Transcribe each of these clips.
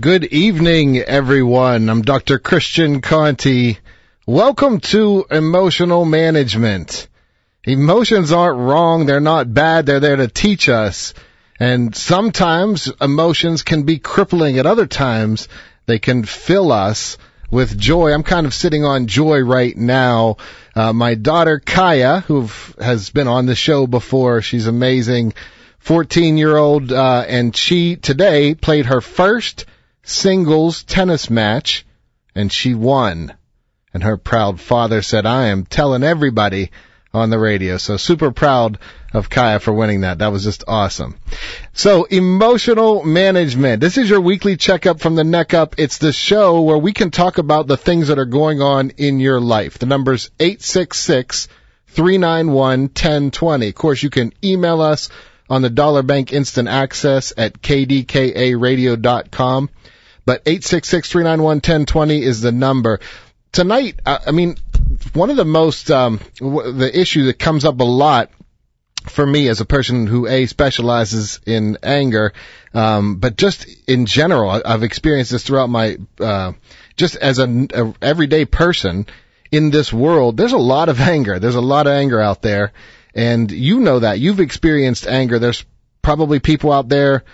Good evening, everyone. I'm Dr. Christian Conti. Welcome to Emotional Management. Emotions aren't wrong. They're not bad. They're there to teach us. And sometimes emotions can be crippling. At other times, they can fill us with joy. I'm kind of sitting on joy right now. Uh, my daughter Kaya, who has been on the show before, she's amazing. 14 year old, uh, and she today played her first singles tennis match and she won. And her proud father said, I am telling everybody on the radio. So super proud of Kaya for winning that. That was just awesome. So emotional management. This is your weekly checkup from the neck up. It's the show where we can talk about the things that are going on in your life. The number's 866 391 1020. Of course, you can email us on the Dollar Bank Instant Access at kdkaradio.com. But 866 391 1020 is the number. Tonight, I mean, one of the most, um, the issue that comes up a lot for me as a person who a specializes in anger, um, but just in general, I've experienced this throughout my, uh, just as an everyday person in this world. There's a lot of anger. There's a lot of anger out there, and you know that you've experienced anger. There's probably people out there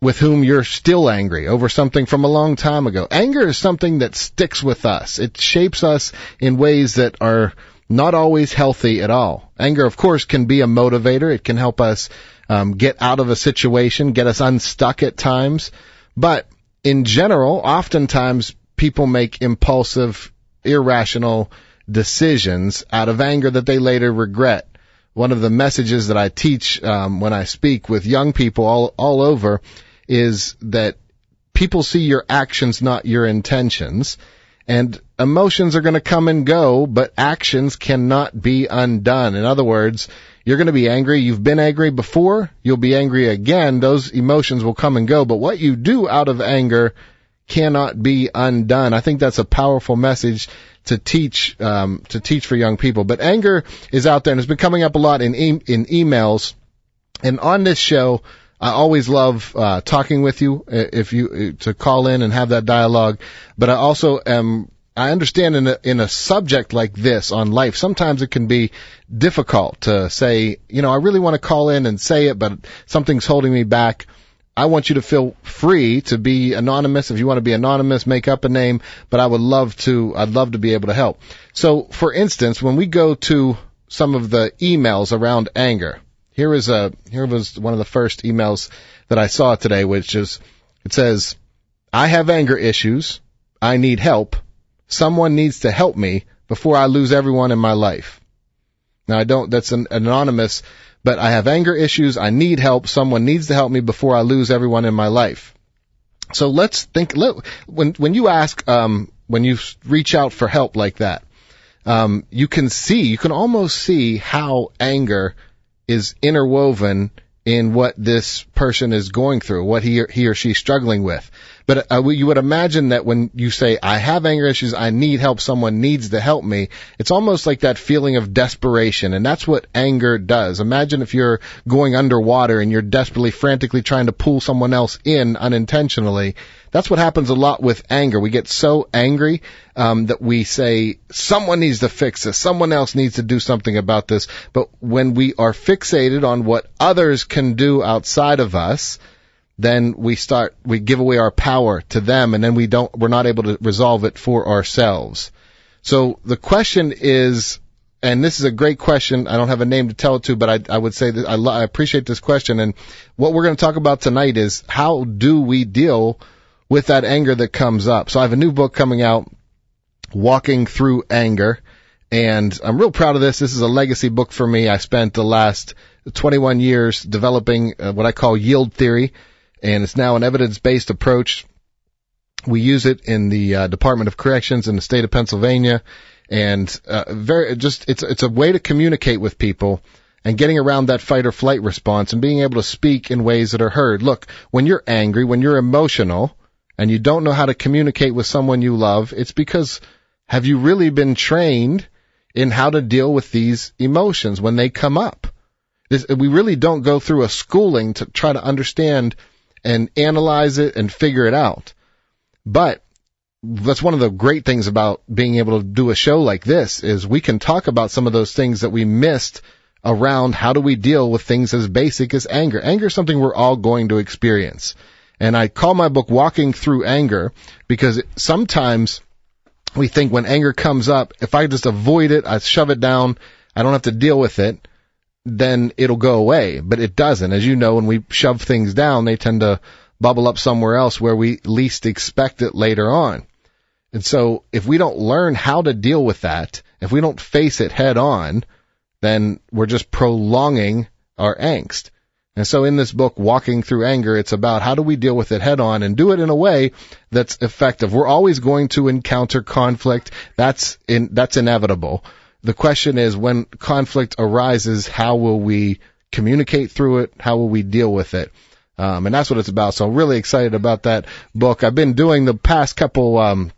with whom you're still angry over something from a long time ago. Anger is something that sticks with us. It shapes us in ways that are not always healthy at all. Anger, of course, can be a motivator. It can help us um, get out of a situation, get us unstuck at times. But in general, oftentimes people make impulsive, irrational decisions out of anger that they later regret. One of the messages that I teach um, when I speak with young people all all over is that people see your actions, not your intentions. And emotions are going to come and go, but actions cannot be undone. In other words, you're going to be angry. You've been angry before. You'll be angry again. Those emotions will come and go. But what you do out of anger cannot be undone. I think that's a powerful message to teach um, to teach for young people. But anger is out there and it's been coming up a lot in e- in emails. And on this show, I always love uh, talking with you uh, if you uh, to call in and have that dialogue. But I also am I understand in a, in a subject like this on life, sometimes it can be difficult to say, you know, I really want to call in and say it, but something's holding me back. I want you to feel free to be anonymous. If you want to be anonymous, make up a name, but I would love to, I'd love to be able to help. So, for instance, when we go to some of the emails around anger, here is a here was one of the first emails that I saw today, which is it says, "I have anger issues. I need help. Someone needs to help me before I lose everyone in my life." Now I don't. That's an, anonymous, but I have anger issues. I need help. Someone needs to help me before I lose everyone in my life. So let's think. Let, when when you ask, um, when you reach out for help like that, um, you can see, you can almost see how anger is interwoven in what this person is going through, what he or, he or she's struggling with. But uh, you would imagine that when you say, I have anger issues, I need help, someone needs to help me, it's almost like that feeling of desperation. And that's what anger does. Imagine if you're going underwater and you're desperately, frantically trying to pull someone else in unintentionally. That's what happens a lot with anger. We get so angry um, that we say, someone needs to fix this, someone else needs to do something about this. But when we are fixated on what others can do outside of us, then we start we give away our power to them and then we don't we're not able to resolve it for ourselves so the question is and this is a great question i don't have a name to tell it to but i, I would say that I, I appreciate this question and what we're going to talk about tonight is how do we deal with that anger that comes up so i have a new book coming out walking through anger And I'm real proud of this. This is a legacy book for me. I spent the last 21 years developing uh, what I call yield theory, and it's now an evidence-based approach. We use it in the uh, Department of Corrections in the state of Pennsylvania, and uh, very just it's it's a way to communicate with people and getting around that fight or flight response and being able to speak in ways that are heard. Look, when you're angry, when you're emotional, and you don't know how to communicate with someone you love, it's because have you really been trained in how to deal with these emotions when they come up? This, we really don't go through a schooling to try to understand and analyze it and figure it out. But that's one of the great things about being able to do a show like this is we can talk about some of those things that we missed around how do we deal with things as basic as anger. Anger is something we're all going to experience. And I call my book Walking Through Anger because sometimes we think when anger comes up, if I just avoid it, I shove it down, I don't have to deal with it, then it'll go away. But it doesn't. As you know, when we shove things down, they tend to bubble up somewhere else where we least expect it later on. And so if we don't learn how to deal with that, if we don't face it head on, then we're just prolonging our angst. And so in this book, Walking Through Anger, it's about how do we deal with it head on and do it in a way that's effective. We're always going to encounter conflict. That's in, that's inevitable. The question is when conflict arises, how will we communicate through it? How will we deal with it? Um, and that's what it's about. So I'm really excited about that book. I've been doing the past couple, um,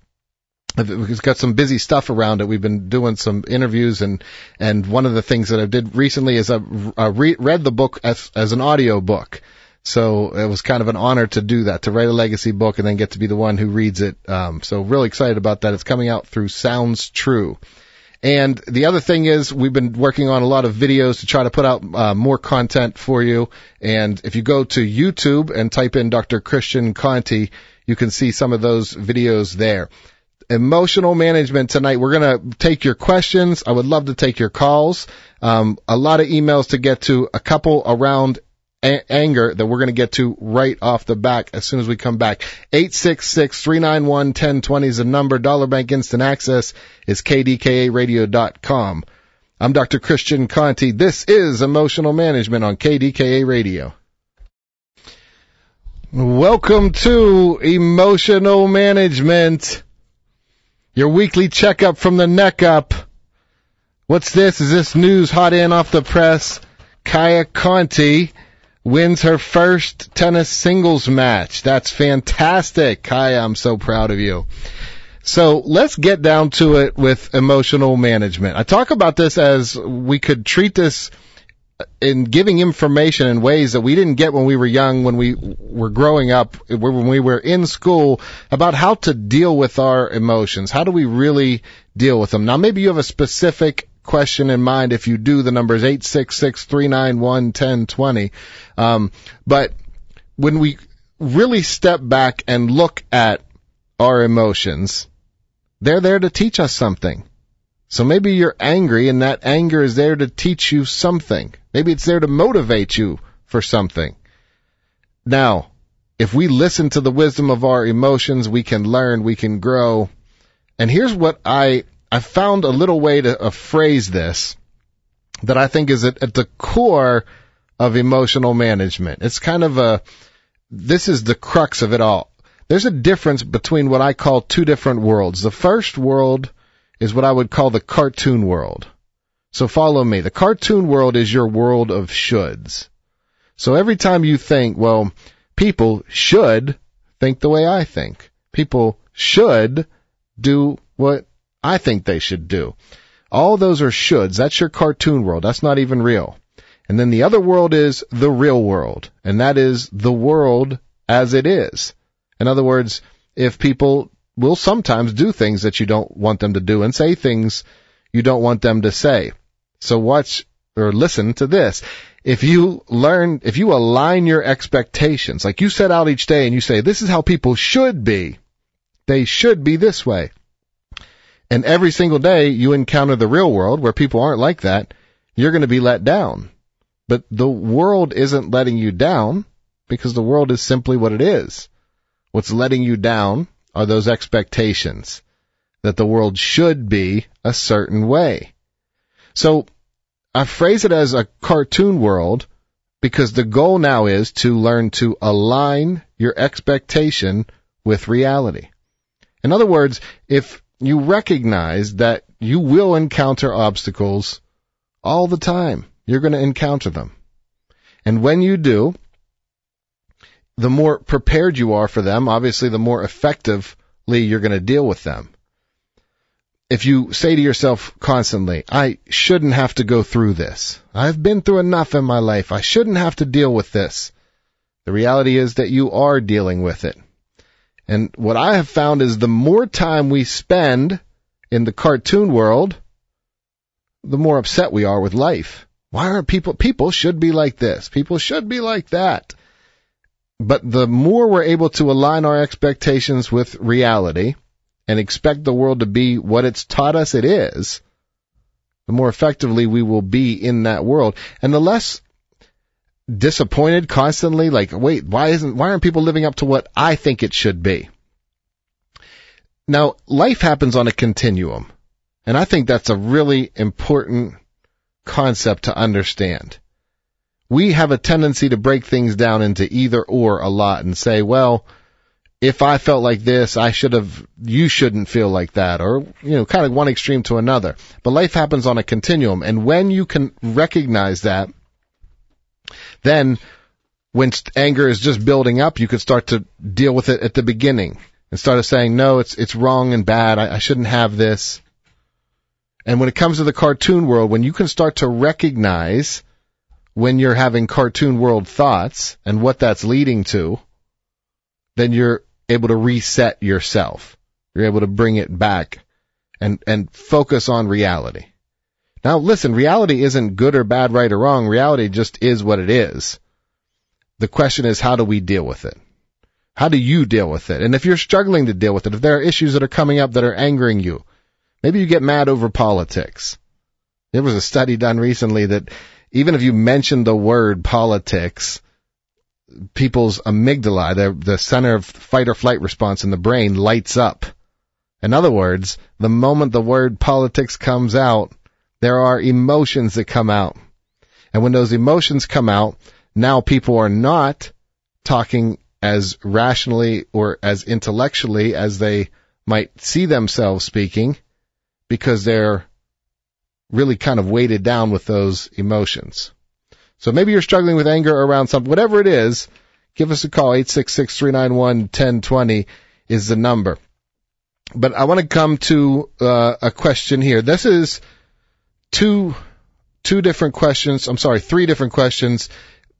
We've got some busy stuff around it. We've been doing some interviews and, and one of the things that I did recently is I, I re- read the book as, as an audio book. So it was kind of an honor to do that, to write a legacy book and then get to be the one who reads it. Um, so really excited about that. It's coming out through Sounds True. And the other thing is we've been working on a lot of videos to try to put out uh, more content for you. And if you go to YouTube and type in Dr. Christian Conti, you can see some of those videos there emotional management tonight. We're going to take your questions. I would love to take your calls. Um, a lot of emails to get to, a couple around a- anger that we're going to get to right off the back as soon as we come back. 866-391-1020 is the number. Dollar Bank Instant Access is kdkaradio.com. I'm Dr. Christian Conti. This is Emotional Management on KDKA Radio. Welcome to Emotional Management. Your weekly checkup from the neck up. What's this? Is this news hot in off the press? Kaya Conti wins her first tennis singles match. That's fantastic. Kaya, I'm so proud of you. So let's get down to it with emotional management. I talk about this as we could treat this in giving information in ways that we didn't get when we were young, when we were growing up, when we were in school, about how to deal with our emotions. How do we really deal with them? Now, maybe you have a specific question in mind. If you do, the number is eight six six three nine one ten twenty. Um, but when we really step back and look at our emotions, they're there to teach us something. So maybe you're angry and that anger is there to teach you something. Maybe it's there to motivate you for something. Now, if we listen to the wisdom of our emotions, we can learn, we can grow. And here's what I, I found a little way to uh, phrase this that I think is at, at the core of emotional management. It's kind of a, this is the crux of it all. There's a difference between what I call two different worlds. The first world is what I would call the cartoon world. So follow me. The cartoon world is your world of shoulds. So every time you think, well, people should think the way I think. People should do what I think they should do. All those are shoulds. That's your cartoon world. That's not even real. And then the other world is the real world. And that is the world as it is. In other words, if people will sometimes do things that you don't want them to do and say things you don't want them to say. So watch or listen to this. If you learn, if you align your expectations, like you set out each day and you say, this is how people should be, they should be this way. And every single day you encounter the real world where people aren't like that, you're going to be let down. But the world isn't letting you down because the world is simply what it is. What's letting you down are those expectations. that the world should be a certain way. So I phrase it as a cartoon world because the goal now is to learn to align your expectation with reality. In other words, if you recognize that you will encounter obstacles all the time, you're going to encounter them. And when you do, the more prepared you are for them, obviously the more effectively you're going to deal with them. If you say to yourself constantly, I shouldn't have to go through this. I've been through enough in my life. I shouldn't have to deal with this. The reality is that you are dealing with it. And what I have found is the more time we spend in the cartoon world, the more upset we are with life. Why aren't people, people should be like this. People should be like that. But the more we're able to align our expectations with reality and expect the world to be what it's taught us it is, the more effectively we will be in that world. And the less disappointed constantly, like, wait, why isn't, why aren't people living up to what I think it should be? Now, life happens on a continuum. And I think that's a really important concept to understand. We have a tendency to break things down into either or a lot and say, well, if I felt like this, I should have, you shouldn't feel like that, or, you know, kind of one extreme to another. But life happens on a continuum. And when you can recognize that, then when anger is just building up, you can start to deal with it at the beginning and start saying, no, it's, it's wrong and bad. I, I shouldn't have this. And when it comes to the cartoon world, when you can start to recognize when you're having cartoon world thoughts and what that's leading to, then you're able to reset yourself. You're able to bring it back and, and focus on reality. Now listen, reality isn't good or bad, right or wrong. Reality just is what it is. The question is, how do we deal with it? How do you deal with it? And if you're struggling to deal with it, if there are issues that are coming up that are angering you, maybe you get mad over politics. There was a study done recently that even if you mention the word politics, people's amygdala, the, the center of fight or flight response in the brain lights up. In other words, the moment the word politics comes out, there are emotions that come out. And when those emotions come out, now people are not talking as rationally or as intellectually as they might see themselves speaking because they're really kind of weighted down with those emotions. So maybe you're struggling with anger around something, whatever it is, give us a call. 866-391-1020 is the number. But I want to come to uh, a question here. This is two two different questions. I'm sorry, three different questions.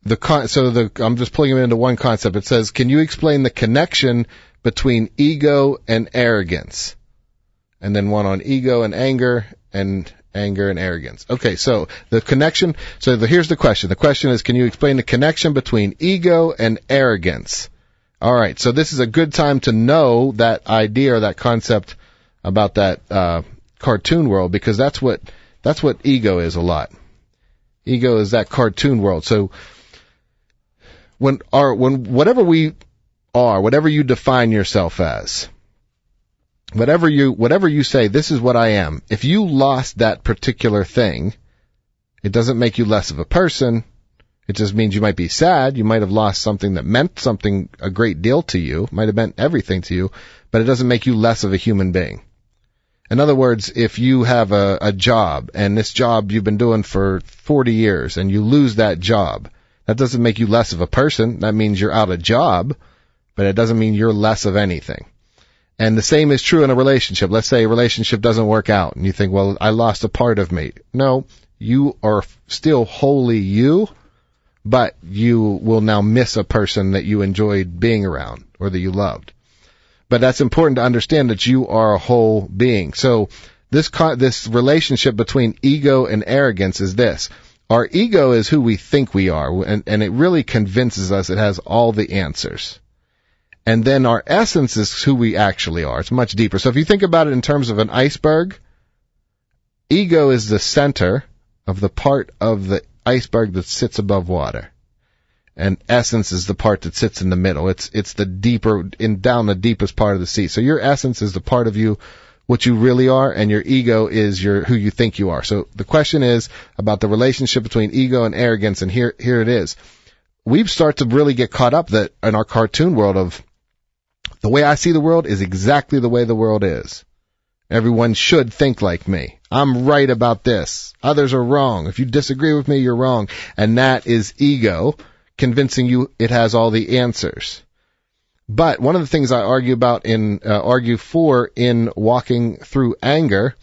The con- so the I'm just pulling them into one concept. It says, "Can you explain the connection between ego and arrogance?" And then one on ego and anger and anger and arrogance. Okay, so the connection. So the, here's the question. The question is, can you explain the connection between ego and arrogance? All right. So this is a good time to know that idea or that concept about that uh, cartoon world because that's what that's what ego is a lot. Ego is that cartoon world. So when our when whatever we are, whatever you define yourself as, whatever you whatever you say, this is what I am. If you lost that particular thing, it doesn't make you less of a person. It just means you might be sad. You might have lost something that meant something a great deal to you, might have meant everything to you, but it doesn't make you less of a human being. In other words, if you have a, a job and this job you've been doing for 40 years and you lose that job, that doesn't make you less of a person. That means you're out of job, but it doesn't mean you're less of anything. And the same is true in a relationship. Let's say a relationship doesn't work out and you think, well, I lost a part of me. No, you are still wholly you, but you will now miss a person that you enjoyed being around or that you loved. But that's important to understand that you are a whole being. So this this relationship between ego and arrogance is this. Our ego is who we think we are, and, and it really convinces us it has all the answers. And then our essence is who we actually are. It's much deeper. So if you think about it in terms of an iceberg, ego is the center of the part of the iceberg that sits above water. And essence is the part that sits in the middle. It's, it's the deeper, in down the deepest part of the sea. So your essence is the part of you what you really are and your ego is your who you think you are. So the question is about the relationship between ego and arrogance and here here it is. We start to really get caught up that in our cartoon world of the way I see the world is exactly the way the world is. Everyone should think like me. I'm right about this. Others are wrong. If you disagree with me, you're wrong. And that is ego convincing you it has all the answers. But one of the things I argue about in uh, argue for in walking through anger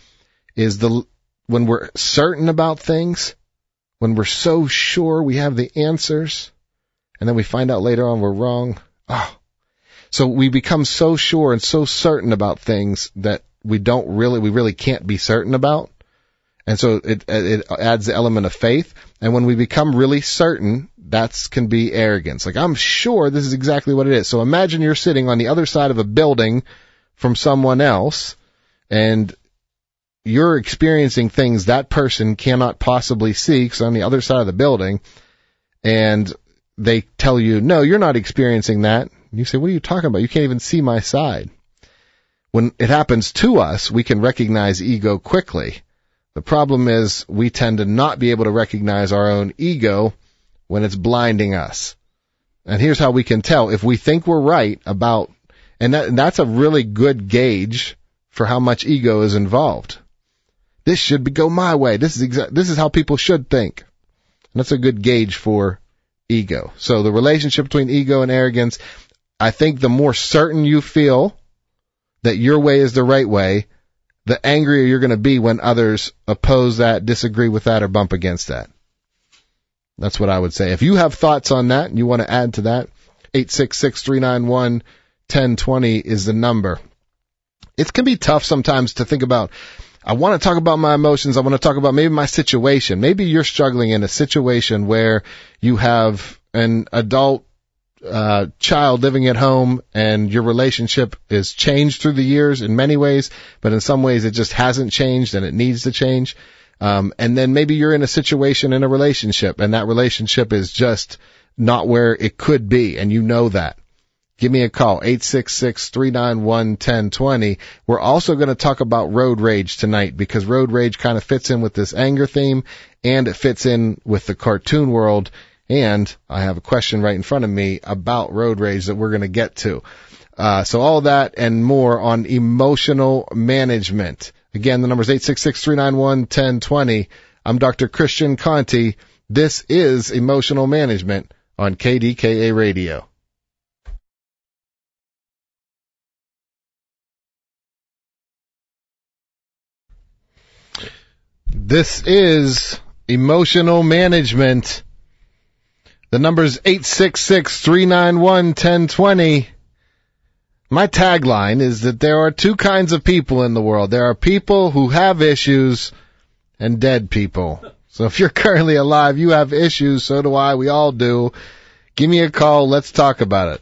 is the when we're certain about things, when we're so sure we have the answers, and then we find out later on we're wrong. Oh. So we become so sure and so certain about things that we don't really, we really can't be certain about. And so it, it adds the element of faith. And when we become really certain, that's can be arrogance. Like, I'm sure this is exactly what it is. So imagine you're sitting on the other side of a building from someone else and you're experiencing things that person cannot possibly see because on the other side of the building and they tell you, no, you're not experiencing that. You say, what are you talking about? You can't even see my side. When it happens to us, we can recognize ego quickly. The problem is we tend to not be able to recognize our own ego when it's blinding us. And here's how we can tell if we think we're right about, and, that, and that's a really good gauge for how much ego is involved. This should be, go my way. This is exa- this is how people should think. And that's a good gauge for ego. So the relationship between ego and arrogance, I think the more certain you feel that your way is the right way, the angrier you're going to be when others oppose that, disagree with that, or bump against that. That's what I would say. If you have thoughts on that and you want to add to that, 866-391-1020 is the number. It can be tough sometimes to think about, I want to talk about my emotions. I want to talk about maybe my situation. Maybe you're struggling in a situation where you have an adult uh, child living at home and your relationship is changed through the years in many ways, but in some ways it just hasn't changed and it needs to change. Um, and then maybe you're in a situation in a relationship and that relationship is just not where it could be and you know that. Give me a call, 866-391-1020. We're also going to talk about road rage tonight because road rage kind of fits in with this anger theme and it fits in with the cartoon world. And I have a question right in front of me about road rage that we're going to get to. Uh, so all that and more on emotional management. Again, the number is 866-391-1020. I'm Dr. Christian Conti. This is Emotional Management on KDKA Radio. This is Emotional Management. The number is 866-391-1020. My tagline is that there are two kinds of people in the world. There are people who have issues and dead people. So if you're currently alive, you have issues, so do I, we all do. Give me a call, let's talk about it.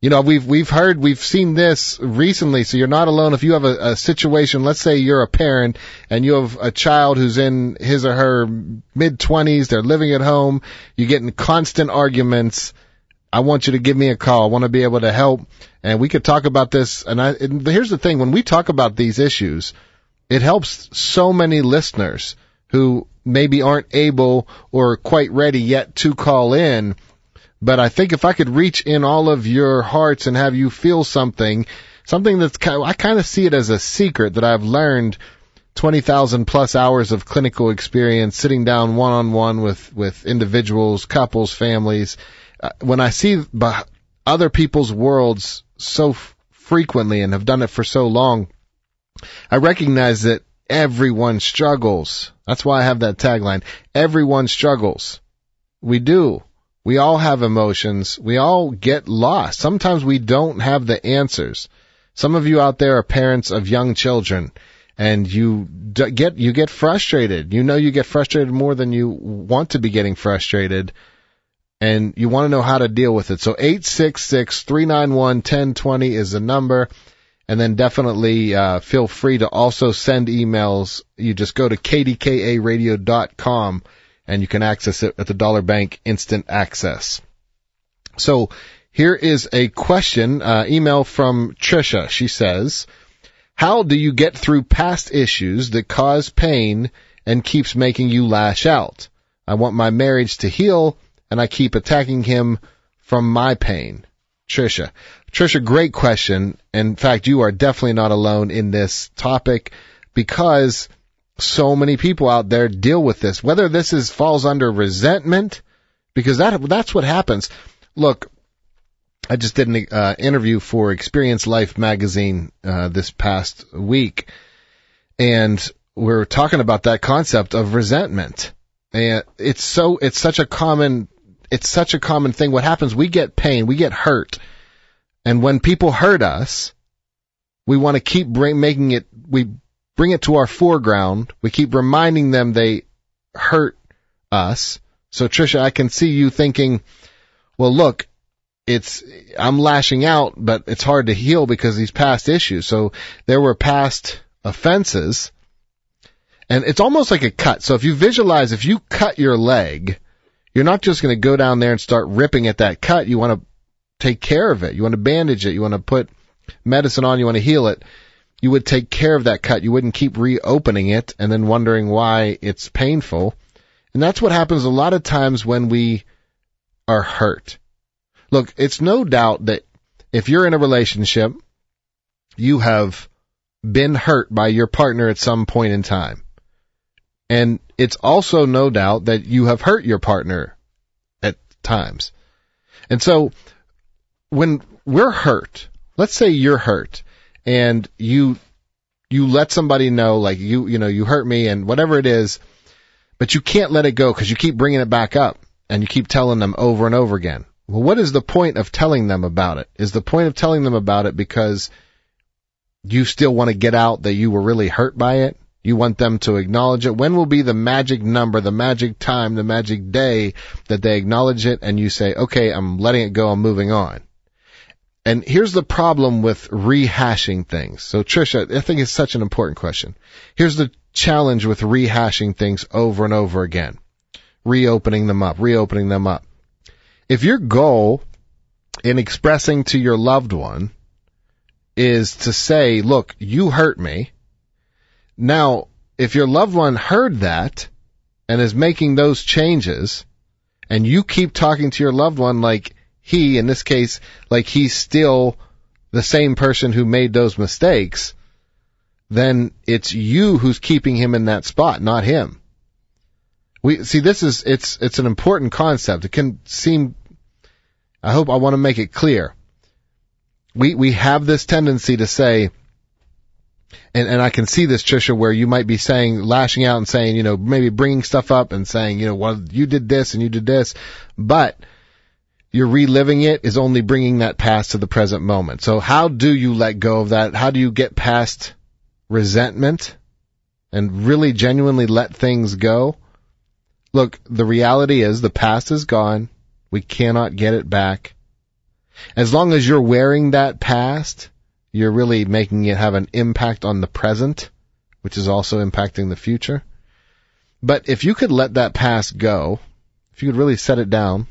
You know, we've, we've heard, we've seen this recently, so you're not alone. If you have a, a situation, let's say you're a parent and you have a child who's in his or her mid twenties, they're living at home, you get in constant arguments, I want you to give me a call. I want to be able to help. And we could talk about this. And, I, and here's the thing. When we talk about these issues, it helps so many listeners who maybe aren't able or quite ready yet to call in. But I think if I could reach in all of your hearts and have you feel something, something that's kind of, I kind of see it as a secret that I've learned 20,000 plus hours of clinical experience sitting down one on one with, with individuals, couples, families uh, when I see other people's worlds so f- frequently and have done it for so long, I recognize that everyone struggles. That's why I have that tagline. Everyone struggles. We do. We all have emotions. We all get lost. Sometimes we don't have the answers. Some of you out there are parents of young children and you get, you get frustrated. You know you get frustrated more than you want to be getting frustrated and you want to know how to deal with it. So 866-391-1020 is the number. And then definitely uh, feel free to also send emails. You just go to kdkaradio.com and you can access it at the Dollar Bank Instant Access. So here is a question, uh, email from Trisha. She says, How do you get through past issues that cause pain and keeps making you lash out? I want my marriage to heal and I keep attacking him from my pain. Trisha. Trisha, great question. In fact, you are definitely not alone in this topic because so many people out there deal with this. Whether this is falls under resentment, because that that's what happens. Look, I just did an uh, interview for Experience Life magazine uh, this past week, and we are talking about that concept of resentment. And it's so it's such a common it's such a common thing. What happens? We get pain, we get hurt, and when people hurt us, we want to keep bring, making it. We bring it to our foreground. We keep reminding them they hurt us. So Trisha, I can see you thinking, well, look, it's I'm lashing out, but it's hard to heal because these past issues. So there were past offenses, and it's almost like a cut. So if you visualize, if you cut your leg, you're not just going to go down there and start ripping at that cut. You want to take care of it. You want to bandage it. You want to put medicine on. You want to heal it. You would take care of that cut. You wouldn't keep reopening it and then wondering why it's painful. And that's what happens a lot of times when we are hurt. Look, it's no doubt that if you're in a relationship, you have been hurt by your partner at some point in time. And it's also no doubt that you have hurt your partner at times. And so when we're hurt, let's say you're hurt and you you let somebody know like you you know you hurt me and whatever it is, but you can't let it go because you keep bringing it back up and you keep telling them over and over again. Well, what is the point of telling them about it? Is the point of telling them about it because you still want to get out that you were really hurt by it? You want them to acknowledge it. When will be the magic number, the magic time, the magic day that they acknowledge it and you say, okay, I'm letting it go, I'm moving on? And here's the problem with rehashing things. So Trisha, I think it's such an important question. Here's the challenge with rehashing things over and over again. Reopening them up, reopening them up. If your goal in expressing to your loved one is to say, look, you hurt me. Now, if your loved one heard that and is making those changes and you keep talking to your loved one like, he, in this case, like he's still the same person who made those mistakes, then it's you who's keeping him in that spot, not him. We see this is it's it's an important concept. It can seem I hope I want to make it clear. We we have this tendency to say and, and I can see this, Trisha, where you might be saying, lashing out and saying, you know, maybe bringing stuff up and saying, you know, well, you did this and you did this, but you're reliving it is only bringing that past to the present moment. So how do you let go of that? How do you get past resentment and really genuinely let things go? Look, the reality is the past is gone. We cannot get it back. As long as you're wearing that past, you're really making it have an impact on the present, which is also impacting the future. But if you could let that past go, if you could really set it down,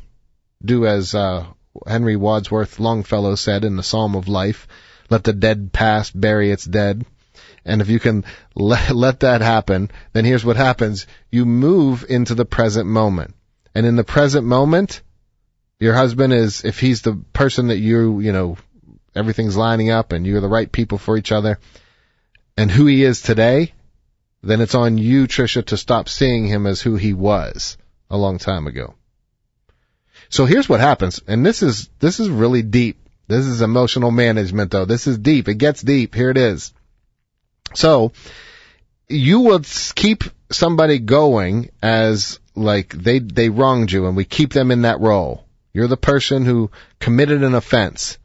do as uh, Henry Wadsworth Longfellow said in the Psalm of Life, let the dead past bury its dead. And if you can let, let that happen, then here's what happens. You move into the present moment. And in the present moment, your husband is, if he's the person that you, you know, everything's lining up and you're the right people for each other, and who he is today, then it's on you, Trisha, to stop seeing him as who he was a long time ago. So here's what happens, and this is this is really deep. This is emotional management, though. This is deep. It gets deep. Here it is. So you will keep somebody going as like they they wronged you, and we keep them in that role. You're the person who committed an offense.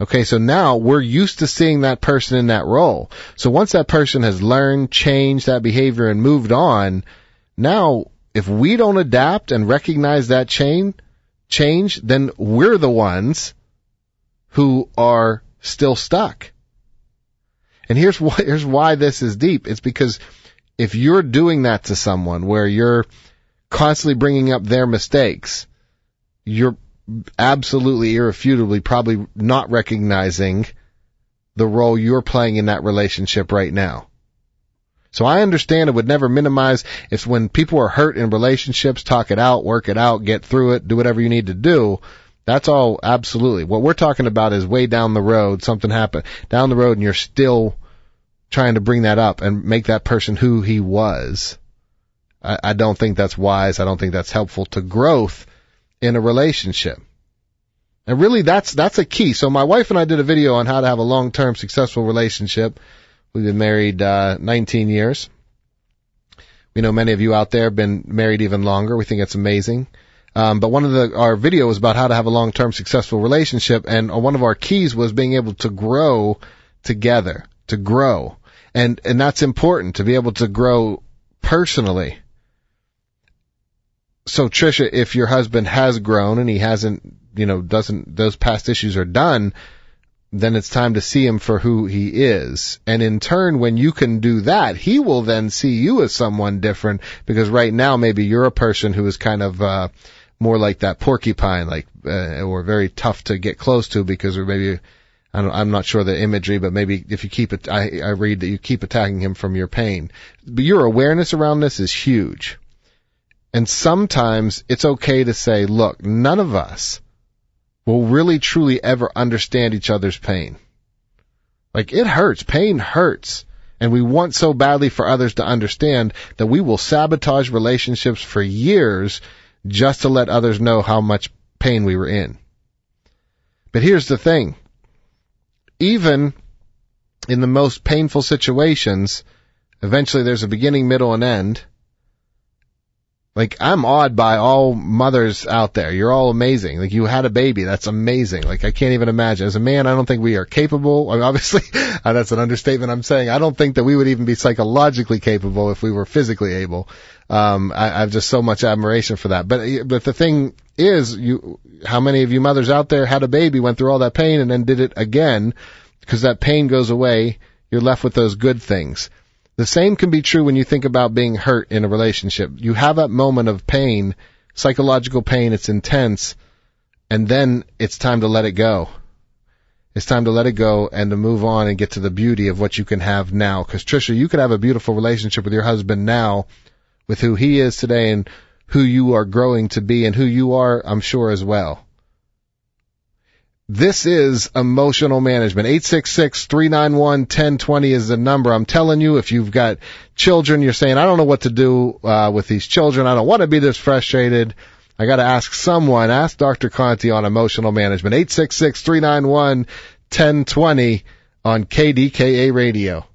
Okay, so now we're used to seeing that person in that role. So once that person has learned, changed that behavior, and moved on, now if we don't adapt and recognize that chain, change, then we're the ones who are still stuck. And here's why, here's why this is deep. It's because if you're doing that to someone where you're constantly bringing up their mistakes, you're absolutely irrefutably probably not recognizing the role you're playing in that relationship right now. So I understand it would never minimize if when people are hurt in relationships, talk it out, work it out, get through it, do whatever you need to do. That's all absolutely. What we're talking about is way down the road, something happened down the road and you're still trying to bring that up and make that person who he was. I, I don't think that's wise. I don't think that's helpful to growth in a relationship. And really that's, that's a key. So my wife and I did a video on how to have a long-term successful relationship We've been married uh, 19 years. We know many of you out there have been married even longer. We think it's amazing. Um, but one of the, our video was about how to have a long-term successful relationship, and one of our keys was being able to grow together, to grow, and and that's important to be able to grow personally. So Trisha, if your husband has grown and he hasn't, you know, doesn't those past issues are done, then it's time to see him for who he is. And in turn, when you can do that, he will then see you as someone different because right now maybe you're a person who is kind of, uh, more like that porcupine, like, uh, or very tough to get close to because or maybe, I don't, I'm not sure the imagery, but maybe if you keep it, I, I read that you keep attacking him from your pain. But your awareness around this is huge. And sometimes it's okay to say, look, none of us, will really truly ever understand each other's pain. Like it hurts. Pain hurts. And we want so badly for others to understand that we will sabotage relationships for years just to let others know how much pain we were in. But here's the thing. Even in the most painful situations, eventually there's a beginning, middle, and end. Like I'm awed by all mothers out there. You're all amazing. Like you had a baby. That's amazing. Like I can't even imagine. As a man, I don't think we are capable. I mean, obviously, uh, that's an understatement. I'm saying I don't think that we would even be psychologically capable if we were physically able. Um, I, I have just so much admiration for that. But but the thing is, you how many of you mothers out there had a baby, went through all that pain, and then did it again because that pain goes away. You're left with those good things. The same can be true when you think about being hurt in a relationship. You have that moment of pain, psychological pain, it's intense, and then it's time to let it go. It's time to let it go and to move on and get to the beauty of what you can have now. Cause Trisha, you could have a beautiful relationship with your husband now with who he is today and who you are growing to be and who you are, I'm sure as well. This is emotional management. 866-391-1020 is the number. I'm telling you, if you've got children, you're saying, I don't know what to do uh, with these children. I don't want to be this frustrated. I got to ask someone. Ask Dr. Conti on emotional management. 866-391-1020 on KDKA radio.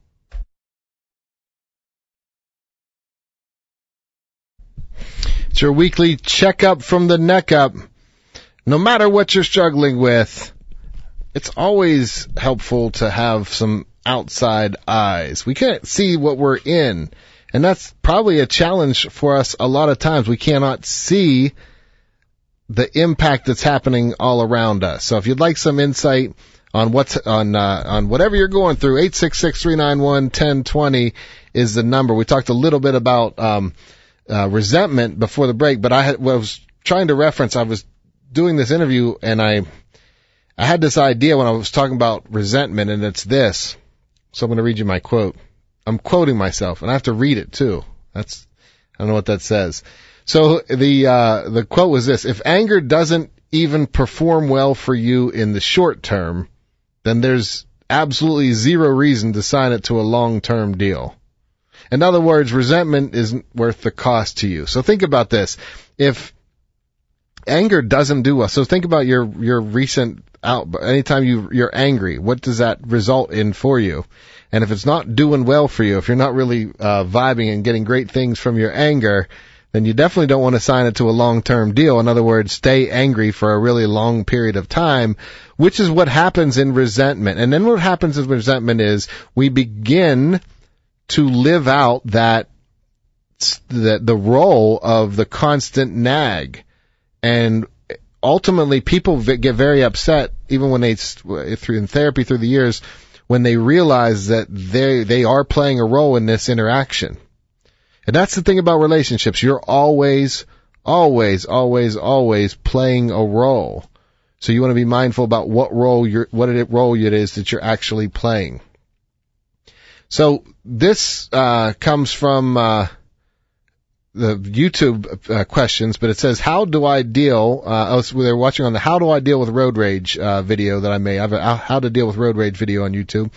It's your weekly checkup from the neck up no matter what you're struggling with, it's always helpful to have some outside eyes. We can't see what we're in. And that's probably a challenge for us a lot of times. We cannot see the impact that's happening all around us. So if you'd like some insight on what's on uh, on whatever you're going through, eight six six three nine one ten twenty is the number. We talked a little bit about um, uh, resentment before the break, but I had, was trying to reference. I was doing this interview and I, I had this idea when I was talking about resentment and it's this. So I'm going to read you my quote. I'm quoting myself and I have to read it too. That's, I don't know what that says. So the, uh, the quote was this. If anger doesn't even perform well for you in the short term, then there's absolutely zero reason to sign it to a long-term deal. In other words, resentment isn't worth the cost to you. So think about this. If anger doesn't do well. So think about your your recent out. Anytime you you're angry, what does that result in for you? And if it's not doing well for you, if you're not really uh, vibing and getting great things from your anger, then you definitely don't want to sign it to a long-term deal. In other words, stay angry for a really long period of time, which is what happens in resentment. And then what happens in resentment is we begin to live out that the, the role of the constant nag. And ultimately, people get very upset, even when they through in therapy through the years, when they realize that they they are playing a role in this interaction. And that's the thing about relationships. You're always, always, always, always playing a role. So you want to be mindful about what role you're, what it role it is that you're actually playing. So this uh, comes from uh, the YouTube uh, questions, but it says, "How do I deal?" Uh, oh, they're watching on the "How do I deal with road rage" uh, video that I made. I have a "How to deal with road rage" video on YouTube,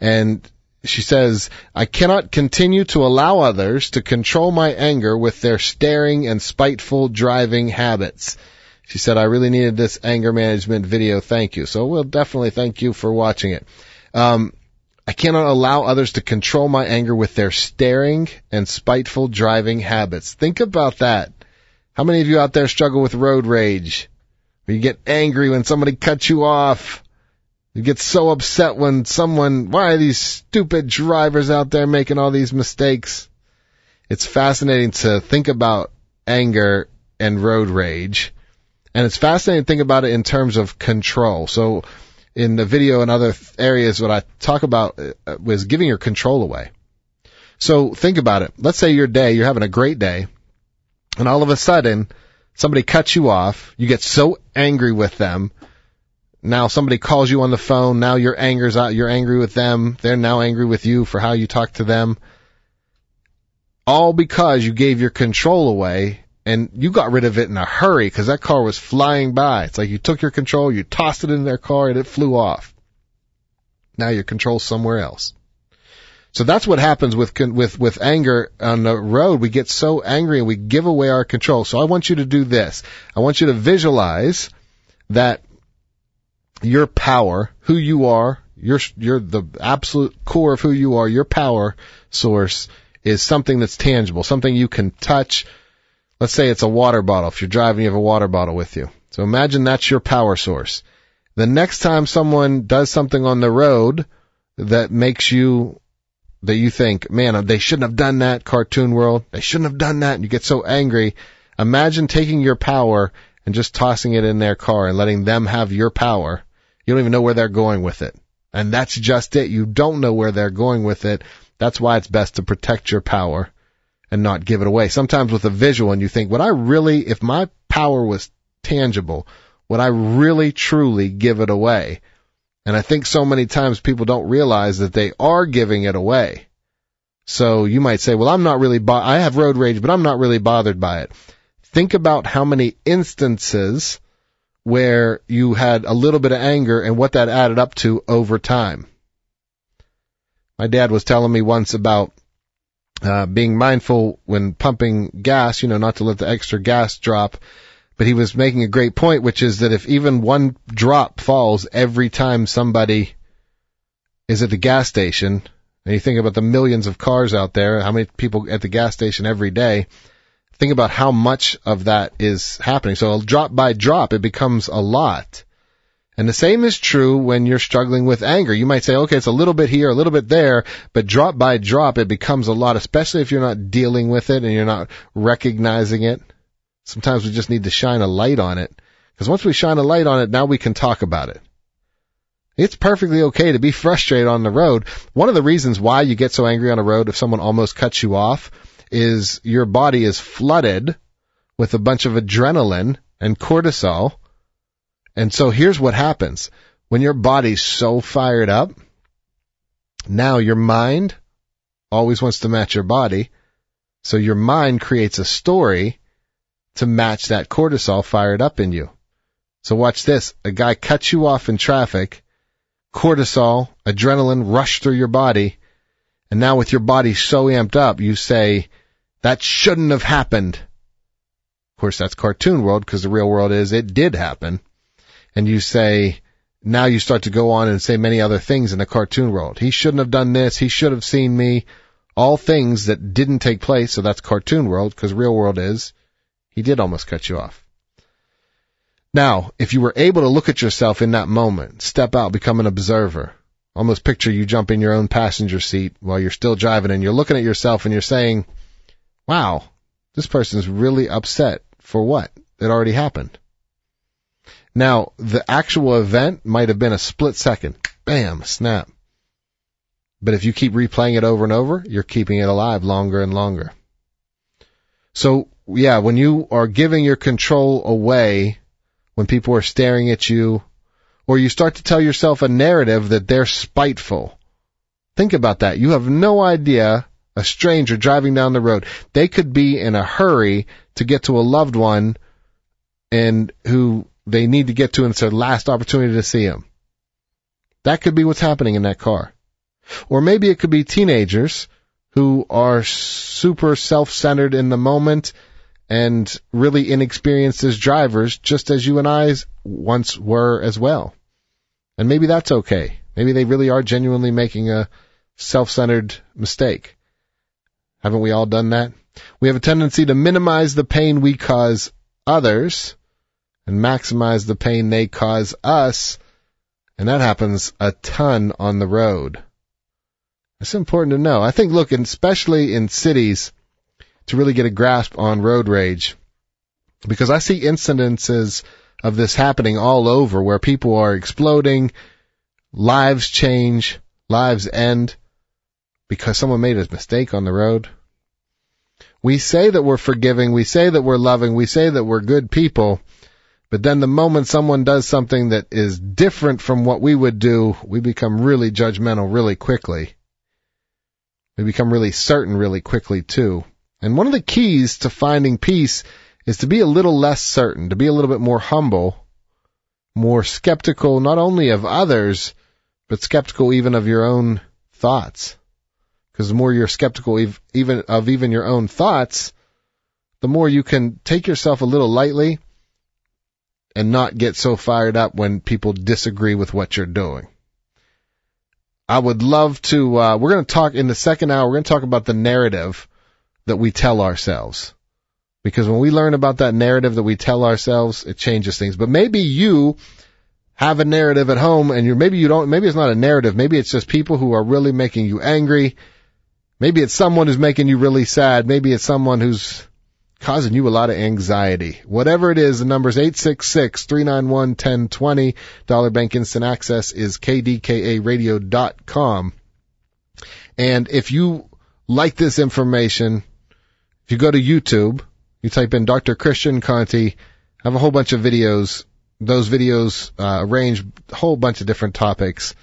and she says, "I cannot continue to allow others to control my anger with their staring and spiteful driving habits." She said, "I really needed this anger management video. Thank you." So we'll definitely thank you for watching it. Um, I cannot allow others to control my anger with their staring and spiteful driving habits. Think about that. How many of you out there struggle with road rage? You get angry when somebody cuts you off. You get so upset when someone, why are these stupid drivers out there making all these mistakes? It's fascinating to think about anger and road rage. And it's fascinating to think about it in terms of control. So in the video and other areas, what I talk about uh, was giving your control away. So think about it. Let's say your day, you're having a great day, and all of a sudden, somebody cuts you off. You get so angry with them. Now somebody calls you on the phone. Now your anger's out. You're angry with them. They're now angry with you for how you talk to them. All because you gave your control away and you got rid of it in a hurry because that car was flying by. It's like you took your control, you tossed it in their car, and it flew off. Now your control's somewhere else. So that's what happens with with with anger on the road. We get so angry and we give away our control. So I want you to do this. I want you to visualize that your power, who you are, your you're the absolute core of who you are, your power source is something that's tangible, something you can touch, Let's say it's a water bottle. If you're driving, you have a water bottle with you. So imagine that's your power source. The next time someone does something on the road that makes you, that you think, man, they shouldn't have done that, cartoon world. They shouldn't have done that. And you get so angry. Imagine taking your power and just tossing it in their car and letting them have your power. You don't even know where they're going with it. And that's just it. You don't know where they're going with it. That's why it's best to protect your power and not give it away. Sometimes with a visual and you think, would I really, if my power was tangible, would I really truly give it away? And I think so many times people don't realize that they are giving it away. So you might say, well, I'm not really, bo- I have road rage, but I'm not really bothered by it. Think about how many instances where you had a little bit of anger and what that added up to over time. My dad was telling me once about uh, being mindful when pumping gas, you know, not to let the extra gas drop. But he was making a great point, which is that if even one drop falls every time somebody is at the gas station, and you think about the millions of cars out there, how many people at the gas station every day, think about how much of that is happening. So drop by drop, it becomes a lot. And the same is true when you're struggling with anger. You might say, okay, it's a little bit here, a little bit there, but drop by drop, it becomes a lot, especially if you're not dealing with it and you're not recognizing it. Sometimes we just need to shine a light on it. Because once we shine a light on it, now we can talk about it. It's perfectly okay to be frustrated on the road. One of the reasons why you get so angry on a road if someone almost cuts you off is your body is flooded with a bunch of adrenaline and cortisol and so here's what happens. When your body's so fired up, now your mind always wants to match your body. So your mind creates a story to match that cortisol fired up in you. So watch this. A guy cuts you off in traffic, cortisol, adrenaline rush through your body, and now with your body so amped up, you say, that shouldn't have happened. Of course, that's cartoon world because the real world is it did happen and you say, now you start to go on and say many other things in the cartoon world. He shouldn't have done this. He should have seen me. All things that didn't take place. So that's cartoon world because real world is he did almost cut you off. Now, if you were able to look at yourself in that moment, step out, become an observer, almost picture you jump in your own passenger seat while you're still driving and you're looking at yourself and you're saying, wow, this person's really upset for what? It already happened. Now, the actual event might have been a split second. Bam, snap. But if you keep replaying it over and over, you're keeping it alive longer and longer. So, yeah, when you are giving your control away, when people are staring at you, or you start to tell yourself a narrative that they're spiteful. Think about that. You have no idea a stranger driving down the road. They could be in a hurry to get to a loved one and who they need to get to and it's their last opportunity to see him. That could be what's happening in that car. Or maybe it could be teenagers who are super self-centered in the moment and really inexperienced as drivers, just as you and I once were as well. And maybe that's okay. Maybe they really are genuinely making a self-centered mistake. Haven't we all done that? We have a tendency to minimize the pain we cause others and maximize the pain they cause us, and that happens a ton on the road. It's important to know. I think, look, especially in cities, to really get a grasp on road rage, because I see incidences of this happening all over where people are exploding, lives change, lives end because someone made a mistake on the road. We say that we're forgiving, we say that we're loving, we say that we're good people, but then the moment someone does something that is different from what we would do, we become really judgmental really quickly. We become really certain really quickly too. And one of the keys to finding peace is to be a little less certain, to be a little bit more humble, more skeptical not only of others, but skeptical even of your own thoughts. Because the more you're skeptical even of even your own thoughts, the more you can take yourself a little lightly and not get so fired up when people disagree with what you're doing. I would love to, uh, we're going to talk in the second hour, we're going to talk about the narrative that we tell ourselves. Because when we learn about that narrative that we tell ourselves, it changes things. But maybe you have a narrative at home and you're, maybe you don't, maybe it's not a narrative, maybe it's just people who are really making you angry Maybe it's someone who's making you really sad. Maybe it's someone who's causing you a lot of anxiety. Whatever it is, the number is 866-391-1020. Dollar Bank Instant Access is kdkaradio.com. And if you like this information, if you go to YouTube, you type in Dr. Christian Conte, I have a whole bunch of videos. Those videos uh, arrange a whole bunch of different topics.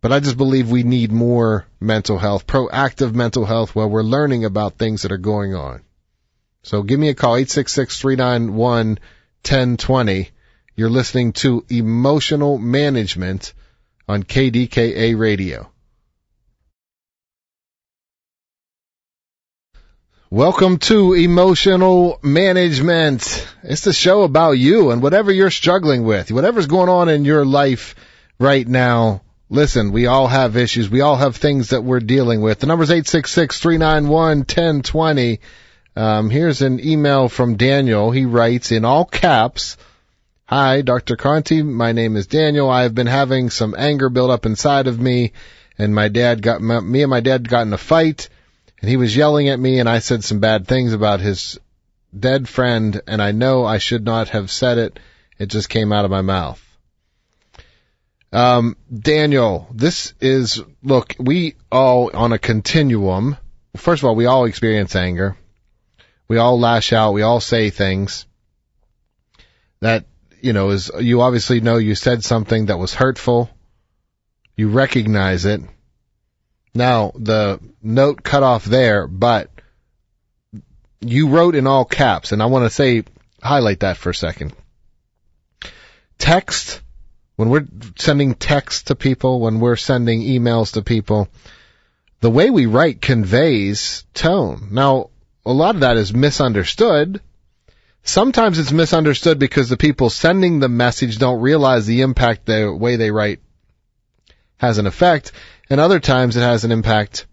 But I just believe we need more mental health, proactive mental health where we're learning about things that are going on. So give me a call, 866-391-1020. You're listening to Emotional Management on KDKA Radio. Welcome to Emotional Management. It's the show about you and whatever you're struggling with, whatever's going on in your life right now Listen, we all have issues. We all have things that we're dealing with. The number's 866-391-1020. Um, here's an email from Daniel. He writes in all caps, Hi, Dr. Conte. My name is Daniel. I have been having some anger build up inside of me and my dad got, me and my dad got in a fight and he was yelling at me and I said some bad things about his dead friend and I know I should not have said it. It just came out of my mouth. Um, Daniel, this is, look, we all on a continuum. First of all, we all experience anger. We all lash out. We all say things that, you know, is, you obviously know you said something that was hurtful. You recognize it. Now, the note cut off there, but you wrote in all caps, and I want to say, highlight that for a second. Text when we're sending texts to people, when we're sending emails to people, the way we write conveys tone. Now, a lot of that is misunderstood. Sometimes it's misunderstood because the people sending the message don't realize the impact the way they write has an effect, and other times it has an impact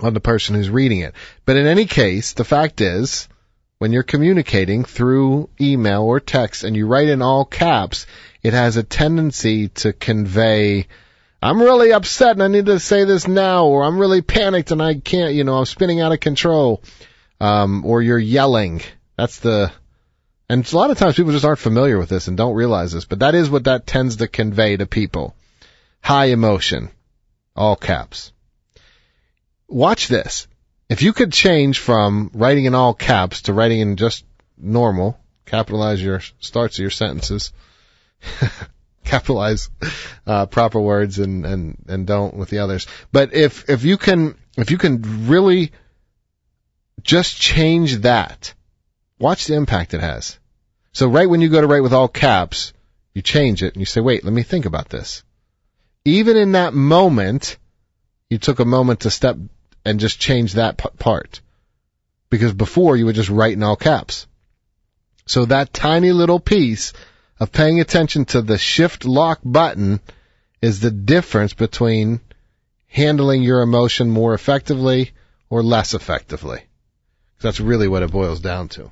on the person who's reading it. But in any case, the fact is, when you're communicating through email or text and you write in all caps, it has a tendency to convey, I'm really upset and I need to say this now, or I'm really panicked and I can't, you know, I'm spinning out of control, um, or you're yelling. That's the, and a lot of times people just aren't familiar with this and don't realize this, but that is what that tends to convey to people. High emotion. All caps. Watch this. If you could change from writing in all caps to writing in just normal Capitalize your starts of your sentences. Capitalize uh, proper words and, and and don't with the others. But if if you can if you can really just change that, watch the impact it has. So right when you go to write with all caps, you change it and you say, wait, let me think about this. Even in that moment, you took a moment to step and just change that p- part. Because before you would just write in all caps. So that tiny little piece of paying attention to the shift lock button is the difference between handling your emotion more effectively or less effectively. That's really what it boils down to.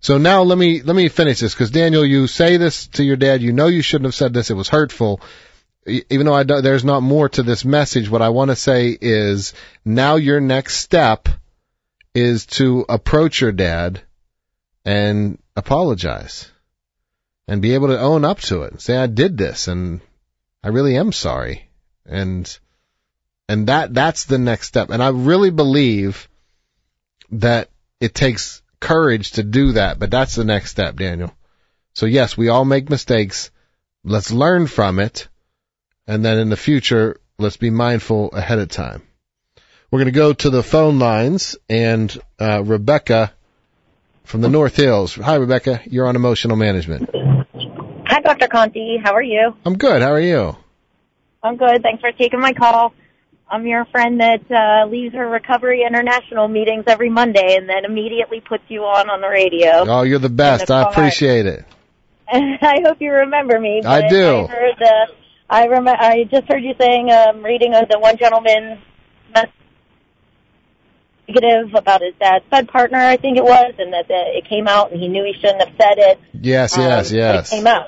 So now let me let me finish this because Daniel, you say this to your dad. You know you shouldn't have said this. It was hurtful. Even though I do, there's not more to this message, what I want to say is now your next step is to approach your dad and apologize and be able to own up to it. Say I did this and I really am sorry. And and that that's the next step. And I really believe that it takes courage to do that, but that's the next step, Daniel. So yes, we all make mistakes. Let's learn from it. And then in the future, let's be mindful ahead of time. We're going to go to the phone lines and, uh, Rebecca from the North Hills. Hi, Rebecca. You're on emotional management. Hi, Dr. Conte. How are you? I'm good. How are you? I'm good. Thanks for taking my call. I'm your friend that uh, leaves her Recovery International meetings every Monday and then immediately puts you on on the radio. Oh, you're the best. the I appreciate it. I hope you remember me. I do. I heard. Uh, I rem- I just heard you saying, um, reading of the one gentleman negative about his dad's bed partner, I think it was, and that uh, it came out and he knew he shouldn't have said it. Yes, um, yes, yes. It came out.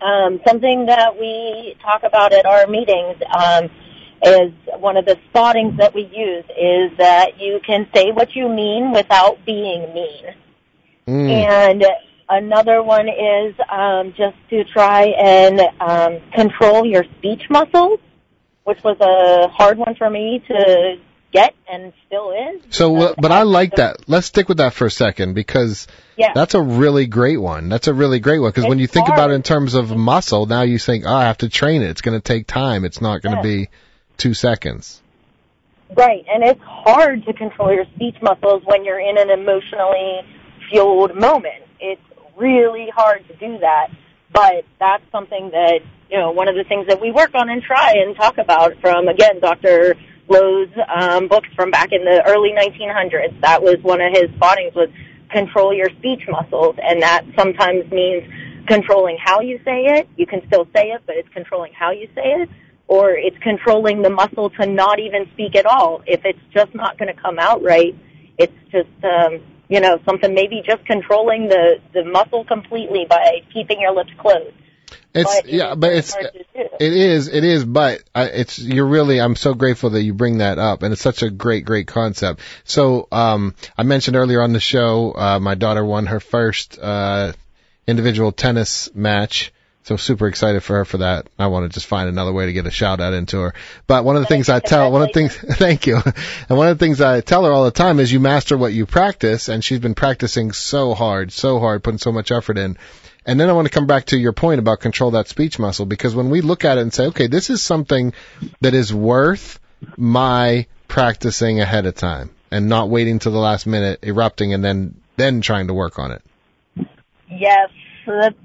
Um, something that we talk about at our meetings um, is one of the spottings that we use is that you can say what you mean without being mean. Mm. And another one is um, just to try and um, control your speech muscles, which was a hard one for me to get and still is. So, uh, but I like that. Let's stick with that for a second because Yeah. that's a really great one. That's a really great one because when you think hard. about it in terms of muscle, now you think, oh, I have to train it. It's going to take time. It's not going to Yeah. be two seconds. Right, and it's hard to control your speech muscles when you're in an emotionally fueled moment. It's really hard to do that, but that's something that, you know, one of the things that we work on and try and talk about from, again, Dr. Low's um, books from back in the early 1900s. That was one of his spottings was control your speech muscles, and that sometimes means controlling how you say it. You can still say it, but it's controlling how you say it or it's controlling the muscle to not even speak at all. If it's just not going to come out right, it's just um, you know something maybe just controlling the the muscle completely by keeping your lips closed. It's But yeah, but it's hard to do. it is it is, but I, it's you're really I'm so grateful that you bring that up, and it's such a great great concept. So um, I mentioned earlier on the show, uh, my daughter won her first uh, individual tennis match. So super excited for her for that. I want to just find another way to get a shout out into her. But one of the things I tell, one of the things, thank you. And one of the things I tell her all the time is you master what you practice. And she's been practicing so hard, so hard, putting so much effort in. And then I want to come back to your point about control that speech muscle because when we look at it and say, okay, this is something that is worth my practicing ahead of time and not waiting till the last minute, erupting and then, then trying to work on it. Yes, so that's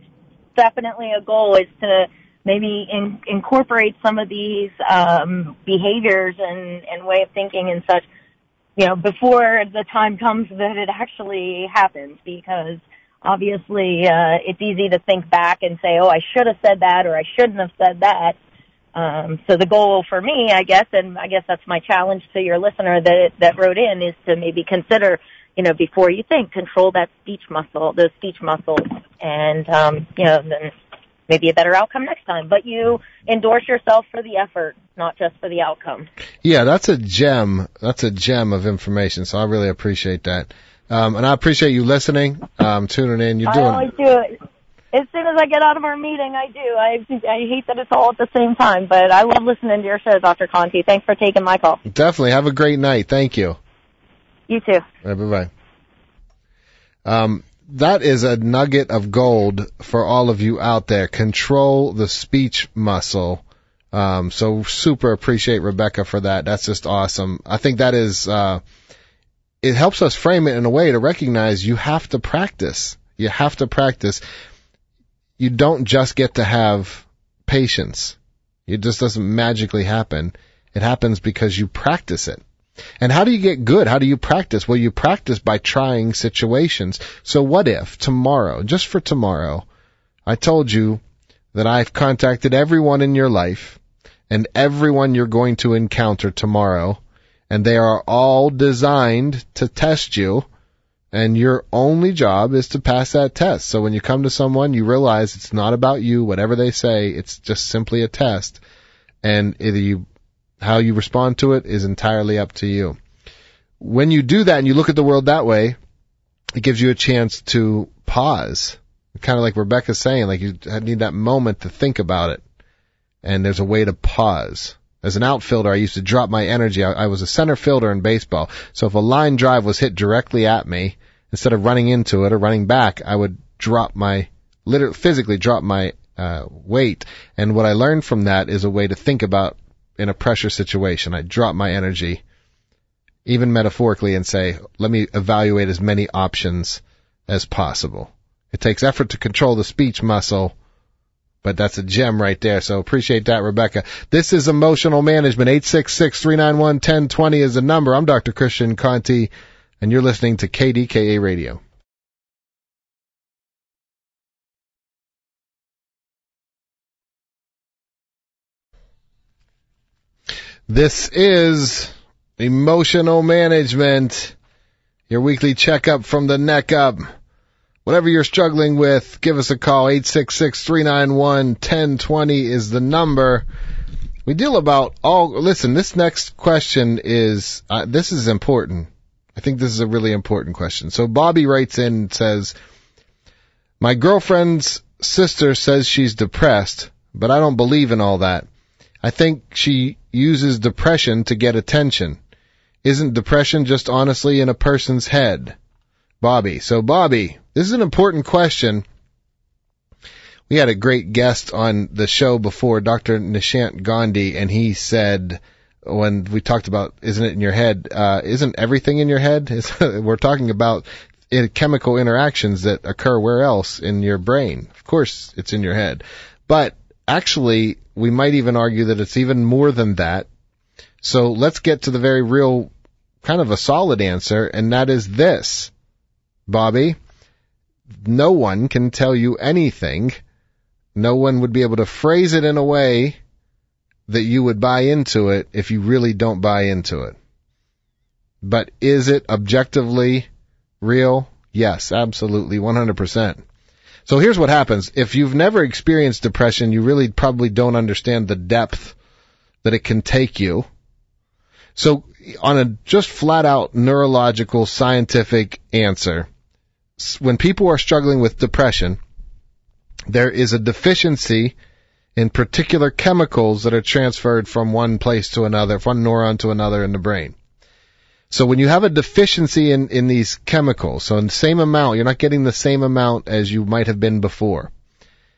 definitely a goal is to maybe in, incorporate some of these um, behaviors and, and way of thinking and such, you know, before the time comes that it actually happens because obviously uh, it's easy to think back and say, oh, I should have said that or I shouldn't have said that. Um, so the goal for me, I guess, and I guess that's my challenge to your listener that that wrote in, is to maybe consider, you know, before you think, control that speech muscle, those speech muscles, and um, you know, then maybe a better outcome next time. But you endorse yourself for the effort, not just for the outcome. Yeah, that's a gem. That's a gem of information. So I really appreciate that. Um, and I appreciate you listening, um, tuning in. You're doing. I always do it. As soon as I get out of our meeting, I do. I I hate that it's all at the same time, but I love listening to your show, Dr. Conte. Thanks for taking my call. definitely have a great night. Thank you. You too. Right, bye bye. Um, that is a nugget of gold for all of you out there. Control the speech muscle. Um, so super appreciate Rebecca for that. That's just awesome. I think that is, uh, it helps us frame it in a way to recognize you have to practice. You have to practice. You don't just get to have patience. It just doesn't magically happen. It happens because you practice it. And how do you get good? How do you practice? Well, you practice by trying situations. So what if tomorrow, just for tomorrow, I told you that I've contacted everyone in your life and everyone you're going to encounter tomorrow, and they are all designed to test you, and your only job is to pass that test. So when you come to someone, you realize it's not about you, whatever they say, it's just simply a test, and either you how you respond to it is entirely up to you. When you do that and you look at the world that way, it gives you a chance to pause. Kind of like Rebecca's saying, like you need that moment to think about it. And there's a way to pause. As an outfielder, I used to drop my energy. I, I was a center fielder in baseball. So if a line drive was hit directly at me, instead of running into it or running back, I would drop my, literally, physically drop my uh, weight. And what I learned from that is a way to think about in a pressure situation. I drop my energy, even metaphorically, and say, let me evaluate as many options as possible. It takes effort to control the speech muscle, but that's a gem right there. So appreciate that, Rebecca. This is emotional management. 866-391-1020 is the number. I'm Dr. Christian Conte, and you're listening to KDKA Radio. This is Emotional Management, your weekly checkup from the neck up. Whatever you're struggling with, give us a call. 866-391-1020 is the number. We deal about all, listen, this next question is, uh, this is important. I think this is a really important question. So Bobby writes in and says, my girlfriend's sister says she's depressed, but I don't believe in all that. I think she uses depression to get attention. Isn't depression just honestly in a person's head? Bobby. So Bobby, this is an important question. We had a great guest on the show before, Dr. Nishant Gandhi, and he said, when we talked about isn't it in your head, uh, isn't everything in your head? We're talking about chemical interactions that occur where else in your brain. Of course, it's in your head. But actually, we might even argue that it's even more than that. So let's get to the very real, kind of a solid answer, and that is this. Bobby, no one can tell you anything. No one would be able to phrase it in a way that you would buy into it if you really don't buy into it. But is it objectively real? Yes, absolutely, 100%. So here's what happens. If you've never experienced depression, you really probably don't understand the depth that it can take you. So on a just flat out neurological scientific answer, when people are struggling with depression, there is a deficiency in particular chemicals that are transferred from one place to another, from one neuron to another in the brain. So when you have a deficiency in, in these chemicals, so in the same amount, you're not getting the same amount as you might have been before.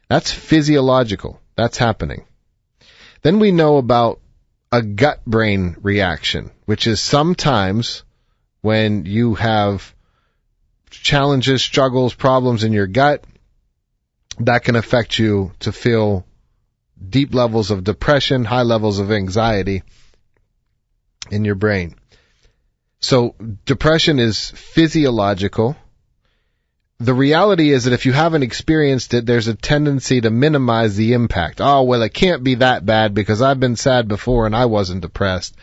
That's physiological. That's happening. Then we know about a gut brain reaction, which is sometimes when you have challenges, struggles, problems in your gut, that can affect you to feel deep levels of depression, high levels of anxiety in your brain. So depression is physiological. The reality is that if you haven't experienced it, there's a tendency to minimize the impact. Oh, well, it can't be that bad because I've been sad before and I wasn't depressed.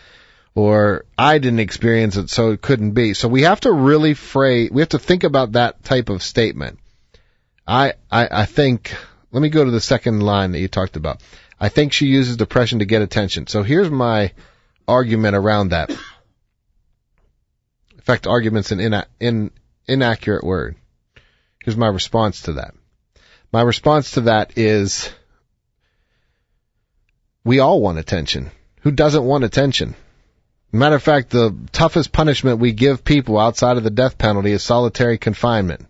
Or I didn't experience it, so it couldn't be. So we have to really fray, we have to think about that type of statement. I, I, I think, let me go to the second line that you talked about. I think she uses depression to get attention. So here's my argument around that. In fact, argument's an ina- in, inaccurate word. Here's my response to that. My response to that is we all want attention. Who doesn't want attention? Matter of fact, the toughest punishment we give people outside of the death penalty is solitary confinement.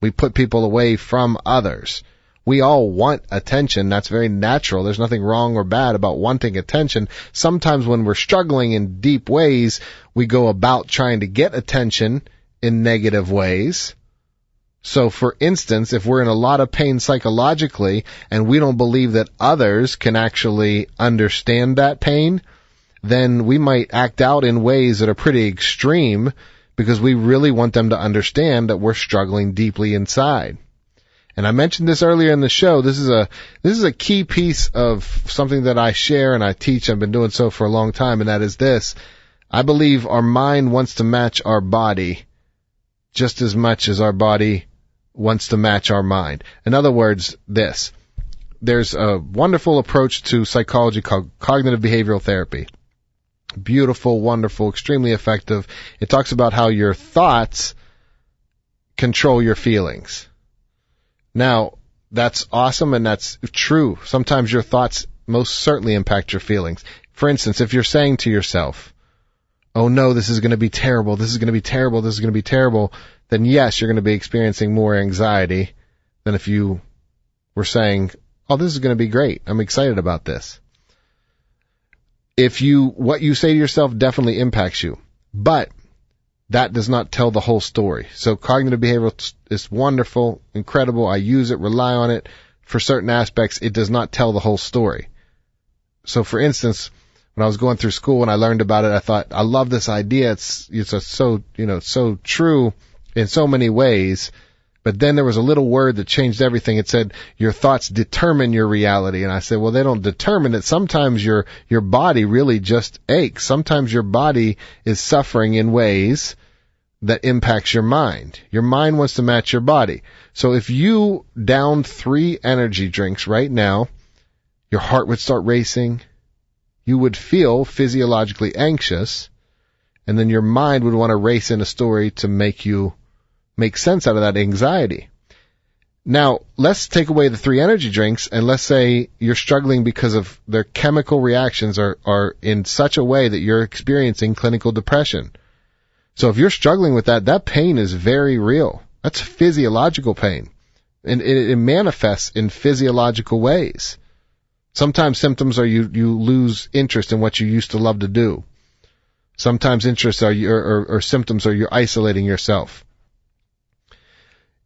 We put people away from others. We all want attention. That's very natural. There's nothing wrong or bad about wanting attention. Sometimes when we're struggling in deep ways, we go about trying to get attention in negative ways. So for instance, if we're in a lot of pain psychologically and we don't believe that others can actually understand that pain, then we might act out in ways that are pretty extreme because we really want them to understand that we're struggling deeply inside. And I mentioned this earlier in the show. This is a this is a key piece of something that I share and I teach. I've been doing so for a long time, and that is this. I believe our mind wants to match our body just as much as our body wants to match our mind. In other words, this. There's a wonderful approach to psychology called cognitive behavioral therapy. Beautiful, wonderful, extremely effective. It talks about how your thoughts control your feelings. Now, that's awesome and that's true. Sometimes your thoughts most certainly impact your feelings. For instance, if you're saying to yourself, oh no, this is going to be terrible, this is going to be terrible, this is going to be terrible, then yes, you're going to be experiencing more anxiety than if you were saying, oh, this is going to be great. I'm excited about this. If you, what you say to yourself definitely impacts you, but that does not tell the whole story. So cognitive behavioral is wonderful, incredible. I use it, rely on it for certain aspects. It does not tell the whole story. So for instance, when I was going through school and I learned about it, I thought, I love this idea. It's, it's so, you know, so true in so many ways. But then there was a little word that changed everything. It said, your thoughts determine your reality. And I said, well, they don't determine it. Sometimes your, your body really just aches. Sometimes your body is suffering in ways that impacts your mind. Your mind wants to match your body. So if you down three energy drinks right now, your heart would start racing. You would feel physiologically anxious and then your mind would want to race in a story to make you make sense out of that anxiety. Now, let's take away the three energy drinks and let's say you're struggling because of their chemical reactions are, are in such a way that you're experiencing clinical depression. So if you're struggling with that, that pain is very real. That's physiological pain. And it, it manifests in physiological ways. Sometimes symptoms are you, you lose interest in what you used to love to do. Sometimes interests are or, or symptoms are you're isolating yourself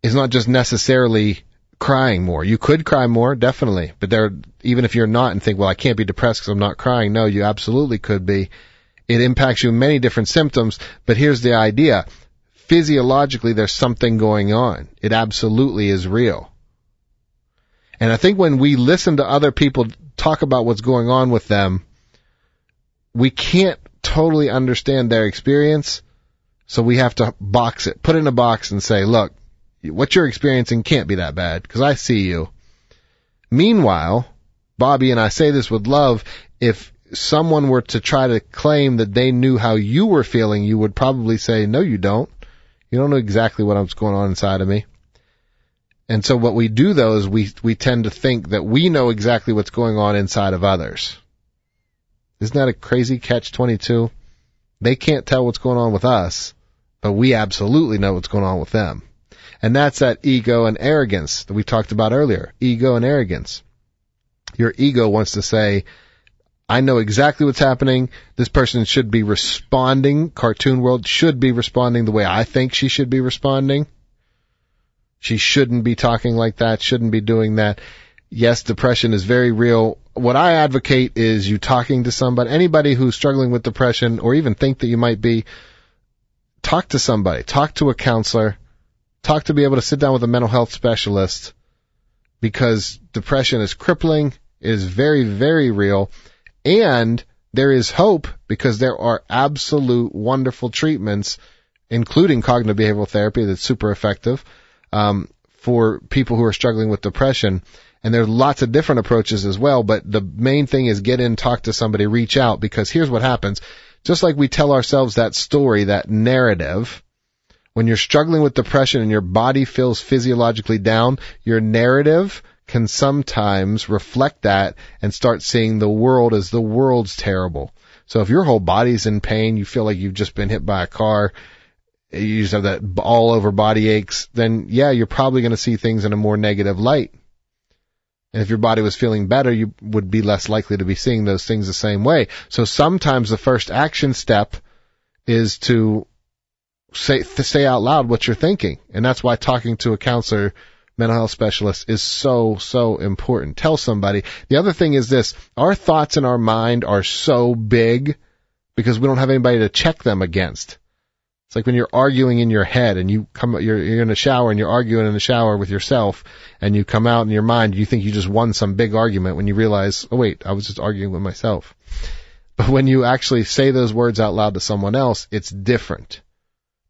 is not just necessarily crying more. You could cry more, definitely, but there, even if you're not and think, well, I can't be depressed because I'm not crying. No, you absolutely could be. It impacts you in many different symptoms, but here's the idea. Physiologically, there's something going on. It absolutely is real. And I think when we listen to other people talk about what's going on with them, we can't totally understand their experience. So we have to box it, put it in a box and say, look, what you're experiencing can't be that bad because I see you. Meanwhile, Bobby and I say this with love, if someone were to try to claim that they knew how you were feeling, you would probably say, no, you don't. You don't know exactly what's going on inside of me. And so what we do though is we, we tend to think that we know exactly what's going on inside of others. Isn't that a crazy catch 22? They can't tell what's going on with us, but we absolutely know what's going on with them. And that's that ego and arrogance that we talked about earlier. Ego and arrogance. Your ego wants to say, I know exactly what's happening. This person should be responding. Cartoon world should be responding the way I think she should be responding. She shouldn't be talking like that, shouldn't be doing that. Yes, depression is very real. What I advocate is you talking to somebody, anybody who's struggling with depression or even think that you might be, talk to somebody, talk to a counselor, talk to be able to sit down with a mental health specialist because depression is crippling, is very, very real, and there is hope because there are absolute wonderful treatments, including cognitive behavioral therapy that's super effective um, for people who are struggling with depression. And there's lots of different approaches as well, but the main thing is get in, talk to somebody, reach out because here's what happens. Just like we tell ourselves that story, that narrative, when you're struggling with depression and your body feels physiologically down, your narrative can sometimes reflect that and start seeing the world as the world's terrible. So if your whole body's in pain, you feel like you've just been hit by a car, you just have that all over body aches, then yeah, you're probably going to see things in a more negative light. And if your body was feeling better, you would be less likely to be seeing those things the same way. So sometimes the first action step is to say, to say out loud what you're thinking. And that's why talking to a counselor, mental health specialist is so, so important. Tell somebody. The other thing is this, our thoughts in our mind are so big because we don't have anybody to check them against. It's like when you're arguing in your head and you come, you're, you're in a shower and you're arguing in the shower with yourself and you come out in your mind, you think you just won some big argument when you realize, oh wait, I was just arguing with myself. But when you actually say those words out loud to someone else, it's different.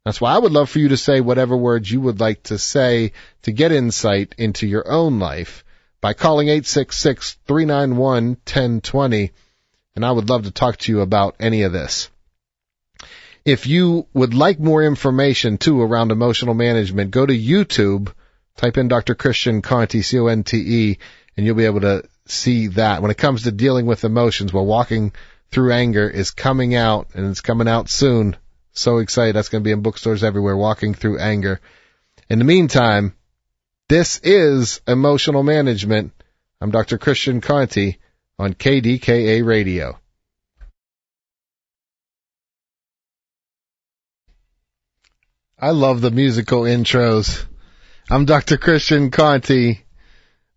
That's why I would love for you to say whatever words you would like to say to get insight into your own life by calling 866-391-1020 and I would love to talk to you about any of this. If you would like more information too around emotional management, go to YouTube, type in Dr. Christian Conte, C-O-N-T-E, and you'll be able to see that. When it comes to dealing with emotions while walking through anger is coming out and it's coming out soon. So excited. That's going to be in bookstores everywhere, walking through anger. In the meantime, this is emotional management. I'm Dr. Christian Conte on KDKA radio. I love the musical intros. I'm Dr. Christian Conte.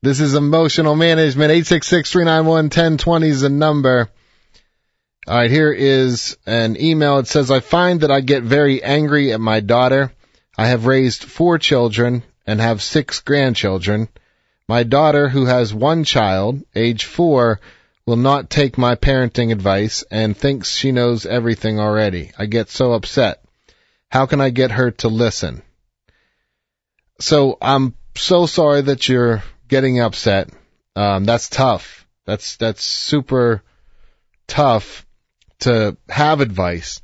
This is emotional management. 866-391-1020 is the number. All right, here is an email. It says, I find that I get very angry at my daughter. I have raised four children and have six grandchildren. My daughter, who has one child, age four, will not take my parenting advice and thinks she knows everything already. I get so upset. How can I get her to listen? So I'm so sorry that you're getting upset. Um, that's tough. That's, that's super tough to have advice.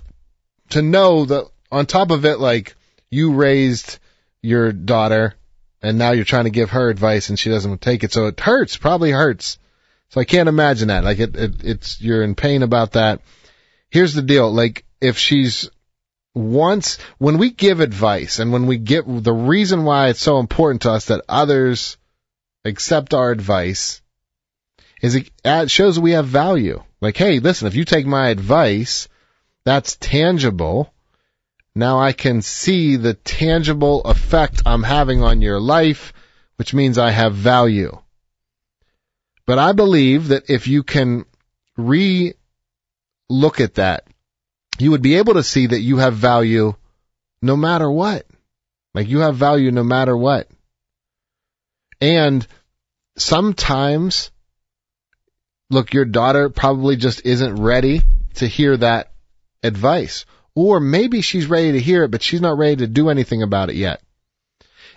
To know that on top of it, like, you raised your daughter and now you're trying to give her advice and she doesn't take it. So it hurts, probably hurts. So I can't imagine that. Like it, it it's, you're in pain about that. Here's the deal. Like if she's once when we give advice and when we get the reason why it's so important to us that others accept our advice is it shows we have value. Like, hey, listen, if you take my advice, that's tangible. Now I can see the tangible effect I'm having on your life, which means I have value. But I believe that if you can re look at that you would be able to see that you have value no matter what. Like you have value no matter what. And sometimes, look, your daughter probably just isn't ready to hear that advice. Or maybe she's ready to hear it, but she's not ready to do anything about it yet.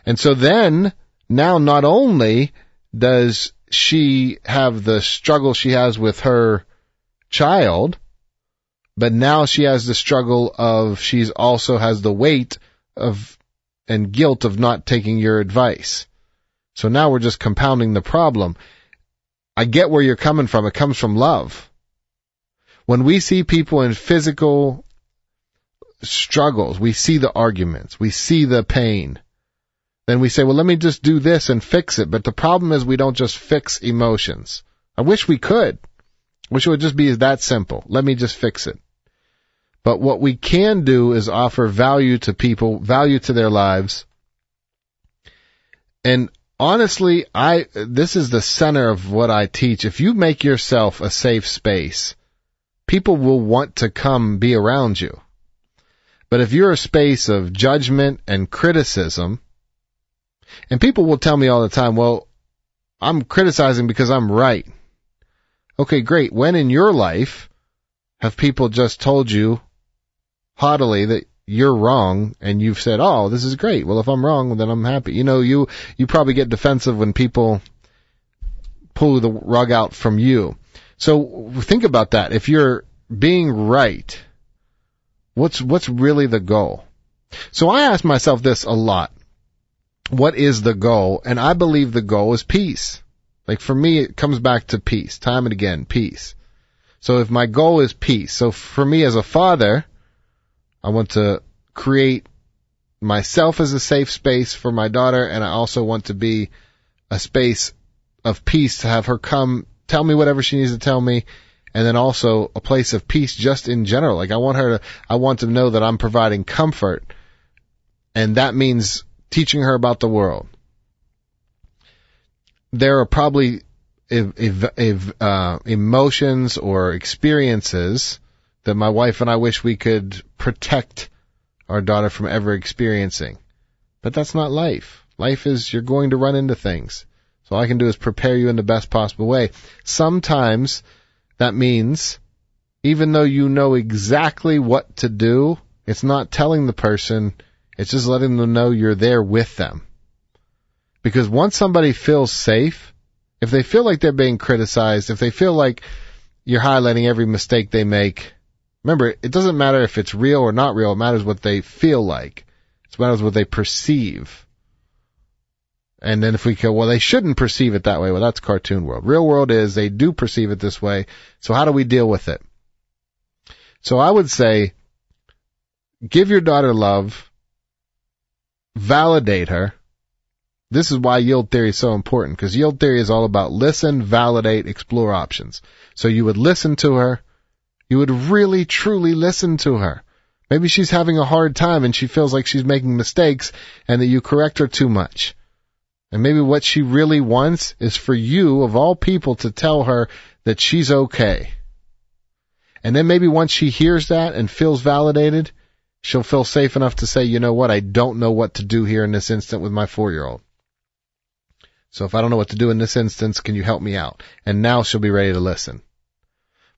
And so then, now not only does she have the struggle she has with her child, but now she has the struggle of she's also has the weight of and guilt of not taking your advice. So now we're just compounding the problem. I get where you're coming from. It comes from love. When we see people in physical struggles, we see the arguments, we see the pain. Then we say, well, let me just do this and fix it. But the problem is we don't just fix emotions. I wish we could. Wish it would just be that simple. Let me just fix it. But what we can do is offer value to people, value to their lives. And honestly, I, this is the center of what I teach. If you make yourself a safe space, people will want to come be around you. But if you're a space of judgment and criticism, and people will tell me all the time, well, I'm criticizing because I'm right. Okay, great. When in your life have people just told you haughtily that you're wrong and you've said, "Oh, this is great." Well, if I'm wrong, then I'm happy. You know, you you probably get defensive when people pull the rug out from you. So think about that. If you're being right, what's what's really the goal? So I ask myself this a lot. What is the goal? And I believe the goal is peace. Like for me, it comes back to peace, time and again, peace. So if my goal is peace, so for me as a father, I want to create myself as a safe space for my daughter, and I also want to be a space of peace to have her come tell me whatever she needs to tell me, and then also a place of peace just in general. Like I want her to, I want to know that I'm providing comfort, and that means teaching her about the world. There are probably ev- ev- ev- uh, emotions or experiences that my wife and I wish we could protect our daughter from ever experiencing. But that's not life. Life is you're going to run into things. So all I can do is prepare you in the best possible way. Sometimes that means even though you know exactly what to do, it's not telling the person, it's just letting them know you're there with them. Because once somebody feels safe, if they feel like they're being criticized, if they feel like you're highlighting every mistake they make, remember, it doesn't matter if it's real or not real, it matters what they feel like. It matters what they perceive. And then if we go, well, they shouldn't perceive it that way. Well, that's cartoon world. Real world is they do perceive it this way. So how do we deal with it? So I would say, give your daughter love, validate her. This is why yield theory is so important because yield theory is all about listen, validate, explore options. So you would listen to her. You would really, truly listen to her. Maybe she's having a hard time and she feels like she's making mistakes and that you correct her too much. And maybe what she really wants is for you, of all people, to tell her that she's okay. And then maybe once she hears that and feels validated, she'll feel safe enough to say, you know what, I don't know what to do here in this instant with my four year old. So if I don't know what to do in this instance, can you help me out? And now she'll be ready to listen.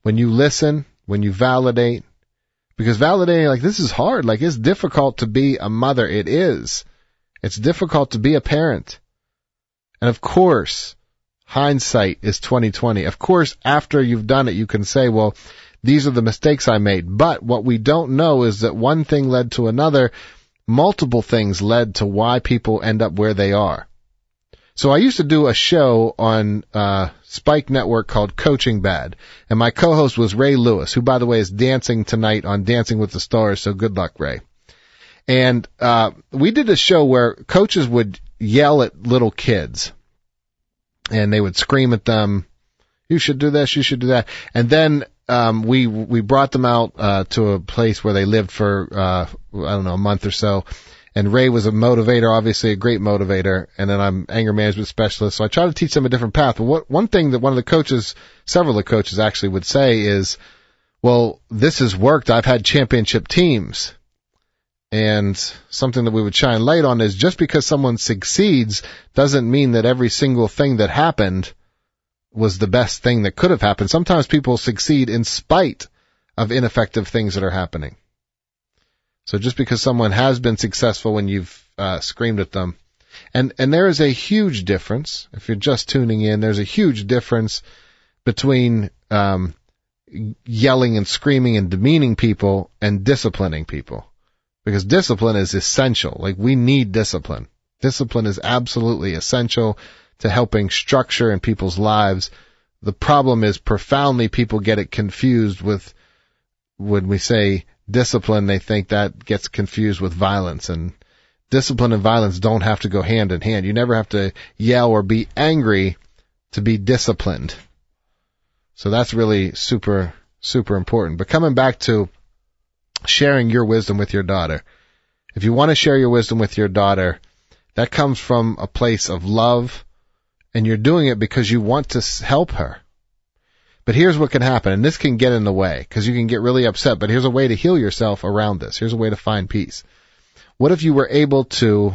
When you listen, when you validate, because validating, like, this is hard. Like, it's difficult to be a mother. It is. It's difficult to be a parent. And of course, hindsight is 2020. Of course, after you've done it, you can say, well, these are the mistakes I made. But what we don't know is that one thing led to another. Multiple things led to why people end up where they are. So I used to do a show on uh, Spike Network called Coaching Bad, and my co-host was Ray Lewis, who, by the way, is dancing tonight on Dancing with the Stars. So good luck, Ray. And uh, we did a show where coaches would yell at little kids and they would scream at them, you should do this, you should do that. And then, um, we, we brought them out, uh, to a place where they lived for, uh, I don't know, a month or so. And Ray was a motivator, obviously a great motivator. And then I'm anger management specialist. So I try to teach them a different path. But what, one thing that one of the coaches, several of the coaches actually would say is, well, this has worked. I've had championship teams. And something that we would shine light on is just because someone succeeds doesn't mean that every single thing that happened was the best thing that could have happened. Sometimes people succeed in spite of ineffective things that are happening. So just because someone has been successful when you've uh, screamed at them, and and there is a huge difference. If you're just tuning in, there's a huge difference between um, yelling and screaming and demeaning people and disciplining people because discipline is essential. Like we need discipline. Discipline is absolutely essential to helping structure in people's lives. The problem is profoundly people get it confused with when we say discipline, they think that gets confused with violence and discipline and violence don't have to go hand in hand. You never have to yell or be angry to be disciplined. So that's really super, super important. But coming back to sharing your wisdom with your daughter. If you want to share your wisdom with your daughter, that comes from a place of love and you're doing it because you want to help her. But here's what can happen, and this can get in the way because you can get really upset, but here's a way to heal yourself around this. Here's a way to find peace. What if you were able to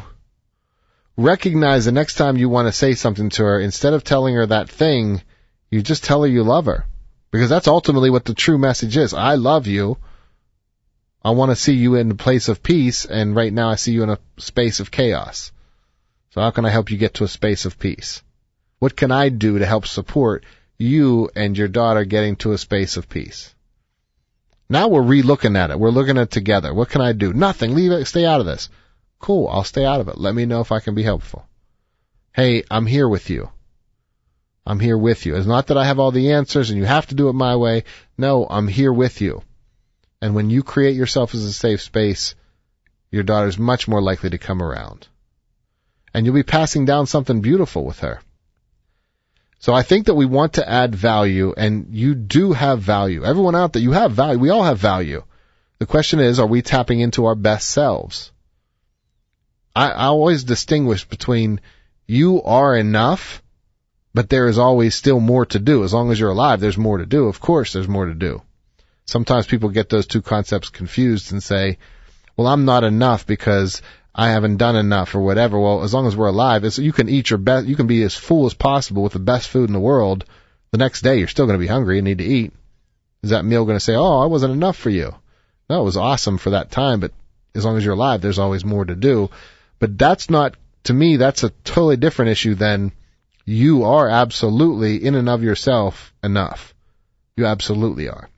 recognize the next time you want to say something to her, instead of telling her that thing, you just tell her you love her? Because that's ultimately what the true message is. I love you. I want to see you in a place of peace, and right now I see you in a space of chaos. So how can I help you get to a space of peace? What can I do to help support you and your daughter getting to a space of peace? Now we're re-looking at it. We're looking at it together. What can I do? Nothing. Leave it. Stay out of this. Cool. I'll stay out of it. Let me know if I can be helpful. Hey, I'm here with you. I'm here with you. It's not that I have all the answers and you have to do it my way. No, I'm here with you. And when you create yourself as a safe space, your daughter's much more likely to come around. And you'll be passing down something beautiful with her. So I think that we want to add value and you do have value. Everyone out there, you have value. We all have value. The question is, are we tapping into our best selves? I, I always distinguish between you are enough, but there is always still more to do. As long as you're alive, there's more to do. Of course, there's more to do. Sometimes people get those two concepts confused and say, well, I'm not enough because I haven't done enough or whatever. Well, as long as we're alive, you can eat your best, you can be as full as possible with the best food in the world. The next day, you're still going to be hungry and need to eat. Is that meal going to say, oh, I wasn't enough for you? No, it was awesome for that time, but as long as you're alive, there's always more to do. But that's not, to me, that's a totally different issue than you are absolutely in and of yourself enough. You absolutely are.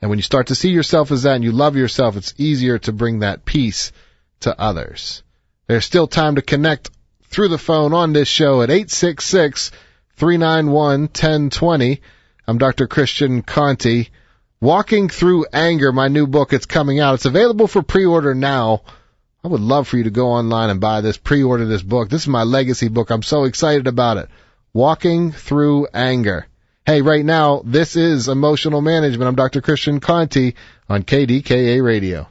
And when you start to see yourself as that and you love yourself, it's easier to bring that peace to others. There's still time to connect through the phone on this show at 866 391 1020. I'm Dr. Christian Conte. Walking Through Anger, my new book, it's coming out. It's available for pre-order now. I would love for you to go online and buy this, pre-order this book. This is my legacy book. I'm so excited about it. Walking Through Anger. Hey, right now, this is Emotional Management. I'm Dr. Christian Conte on KDKA Radio.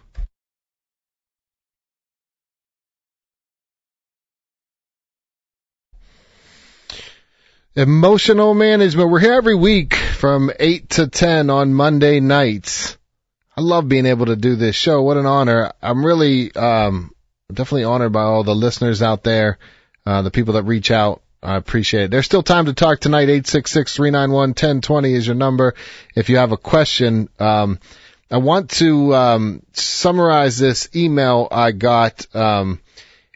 Emotional Management. We're here every week from 8 to 10 on Monday nights. I love being able to do this show. What an honor. I'm really, um, definitely honored by all the listeners out there, uh, the people that reach out. I appreciate it. There's still time to talk tonight. 866-391-1020 is your number. If you have a question, um, I want to, um, summarize this email I got. Um,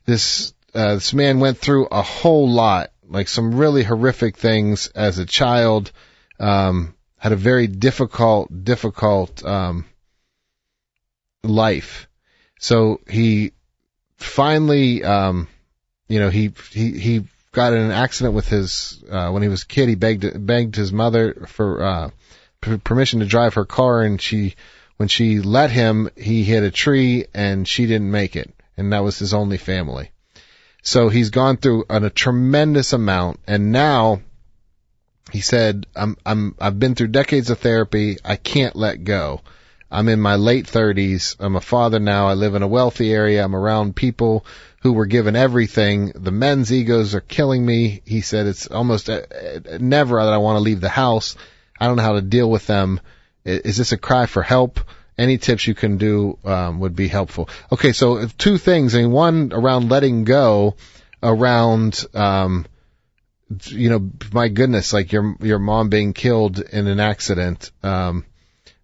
this, uh, this man went through a whole lot like some really horrific things as a child. Um, had a very difficult, difficult um, life. So he finally, um, you know, he he he got in an accident with his uh, when he was a kid. He begged begged his mother for uh, p- permission to drive her car, and she when she let him, he hit a tree, and she didn't make it, and that was his only family. So he's gone through an, a tremendous amount, and now he said, "I'm I'm I've been through decades of therapy. I can't let go. I'm in my late 30s. I'm a father now. I live in a wealthy area. I'm around people who were given everything. The men's egos are killing me." He said, "It's almost uh, uh, never that I want to leave the house. I don't know how to deal with them. Is this a cry for help?" Any tips you can do um, would be helpful. Okay, so two things. I mean, one around letting go, around um, you know, my goodness, like your your mom being killed in an accident. Um,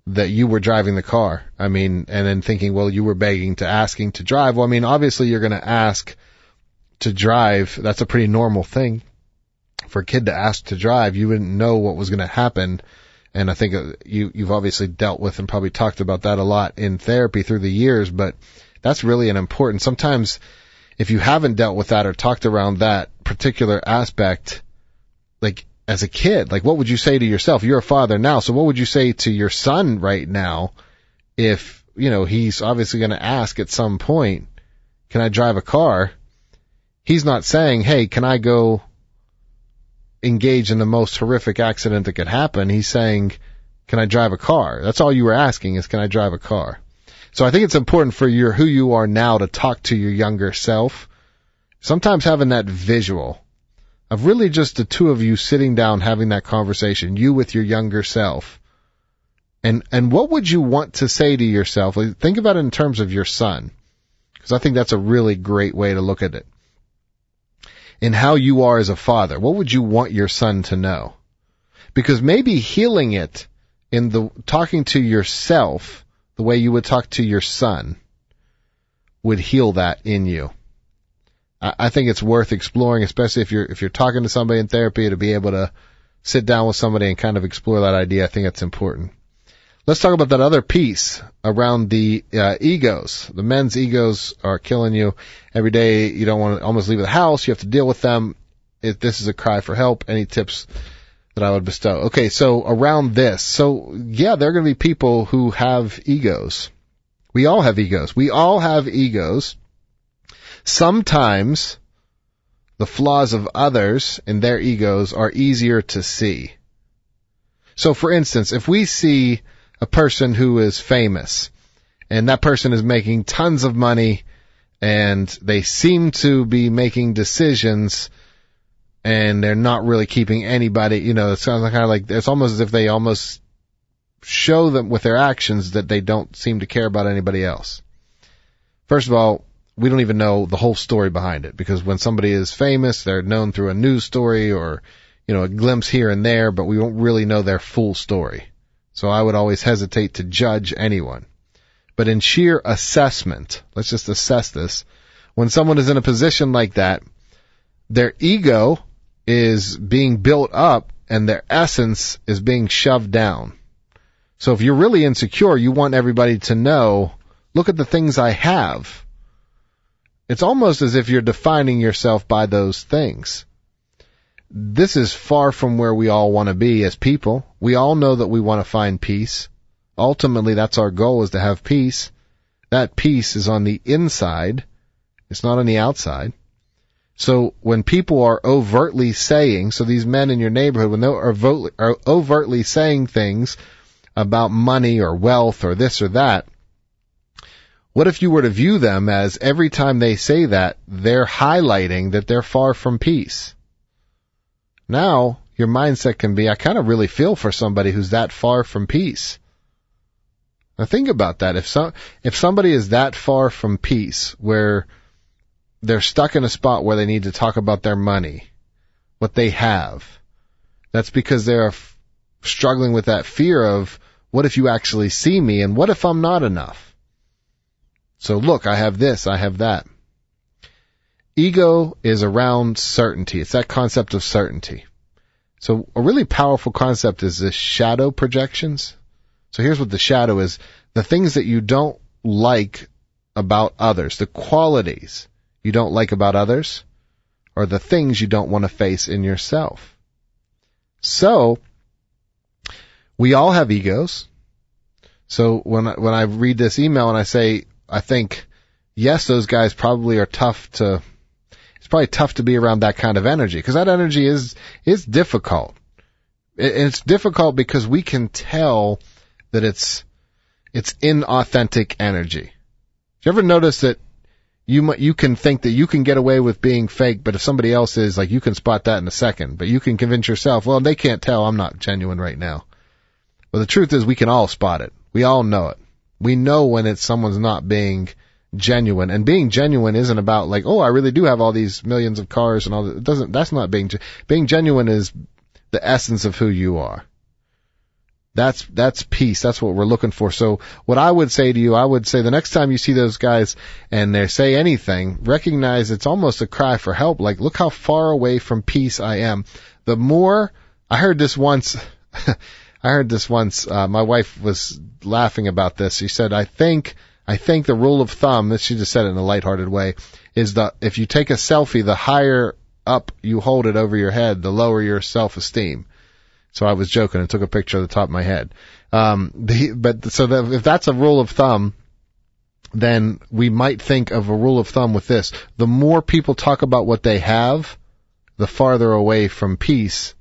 that you were driving the car. I mean, and then thinking, well, you were begging to asking to drive. Well, I mean, obviously you're going to ask to drive. That's a pretty normal thing for a kid to ask to drive. You wouldn't know what was going to happen and I think uh, you you've obviously dealt with and probably talked about that a lot in therapy through the years, but that's really an important. Sometimes if you haven't dealt with that or talked around that particular aspect, like as a kid, like what would you say to yourself? You're a father now, so what would you say to your son right now if, you know, he's obviously going to ask at some point, can I drive a car? He's not saying, hey, can I go engage in the most horrific accident that could happen. He's saying, can I drive a car? That's all you were asking is, can I drive a car? So I think it's important for your, who you are now to talk to your younger self. Sometimes having that visual of really just the two of you sitting down having that conversation, you with your younger self. And, and what would you want to say to yourself? Think about it in terms of your son. Because I think that's a really great way to look at it in how you are as a father? What would you want your son to know? Because maybe healing it in the talking to yourself the way you would talk to your son would heal that in you. I, think it's worth exploring, especially if you're if you're talking to somebody in therapy to be able to sit down with somebody and kind of explore that idea. I think that's important. Let's talk about that other piece around the uh, egos. The men's egos are killing you every day. You don't want to almost leave the house. You have to deal with them. If this is a cry for help, any tips that I would bestow? Okay, so around this, so yeah, there are going to be people who have egos. We all have egos. We all have egos. Sometimes the flaws of others and their egos are easier to see. So for instance, if we see a person who is famous and that person is making tons of money and they seem to be making decisions and they're not really keeping anybody, you know, it sounds kind of like it's almost as if they almost show them with their actions that they don't seem to care about anybody else. First of all, we don't even know the whole story behind it because when somebody is famous, they're known through a news story or, you know, a glimpse here and there, but we don't really know their full story. So I would always hesitate to judge anyone. But in sheer assessment, let's just assess this. When someone is in a position like that, their ego is being built up and their essence is being shoved down. So if you're really insecure, you want everybody to know, look at the things I have. It's almost as if you're defining yourself by those things. This is far from where we all want to be as people. We all know that we want to find peace. Ultimately, that's our goal is to have peace. That peace is on the inside. It's not on the outside. So when people are overtly saying, so these men in your neighborhood, when they are overtly, saying things about money or wealth or this or that, what if you were to view them as every time they say that, they're highlighting that they're far from peace? Now, your mindset can be, I kind of really feel for somebody who's that far from peace. Now think about that. If some, if somebody is that far from peace, where they're stuck in a spot where they need to talk about their money, what they have, that's because they're f- struggling with that fear of, what if you actually see me and what if I'm not enough? So look, I have this, I have that. Ego is around certainty. It's that concept of certainty. So a really powerful concept is the shadow projections. So here's what the shadow is. The things that you don't like about others, the qualities you don't like about others, or the things you don't want to face in yourself. So, we all have egos. So when I, when I read this email and I say, I think, yes, those guys probably are tough to, it's probably tough to be around that kind of energy because that energy is, is difficult. It's difficult because we can tell that it's, it's inauthentic energy. Do you ever notice that you you can think that you can get away with being fake, but if somebody else is, like, you can spot that in a second. But you can convince yourself, well, they can't tell I'm not genuine right now. Well, the truth is, we can all spot it. We all know it. We know when it's someone's not being genuine. And being genuine isn't about like, oh, I really do have all these millions of cars and all that. It doesn't, that's not being, being genuine is the essence of who you are. That's, that's peace. That's what we're looking for. So what I would say to you, I would say the next time you see those guys and they say anything, recognize it's almost a cry for help. Like, look how far away from peace I am. The more, I heard this once, I heard this once. Uh, my wife was laughing about this. She said, "I think, I think the rule of thumb." She just said it in a lighthearted way. Is that if you take a selfie, the higher up you hold it over your head, the lower your self-esteem. So I was joking and took a picture of the top of my head. Um, the, but so that if that's a rule of thumb, then we might think of a rule of thumb with this: the more people talk about what they have, the farther away from peace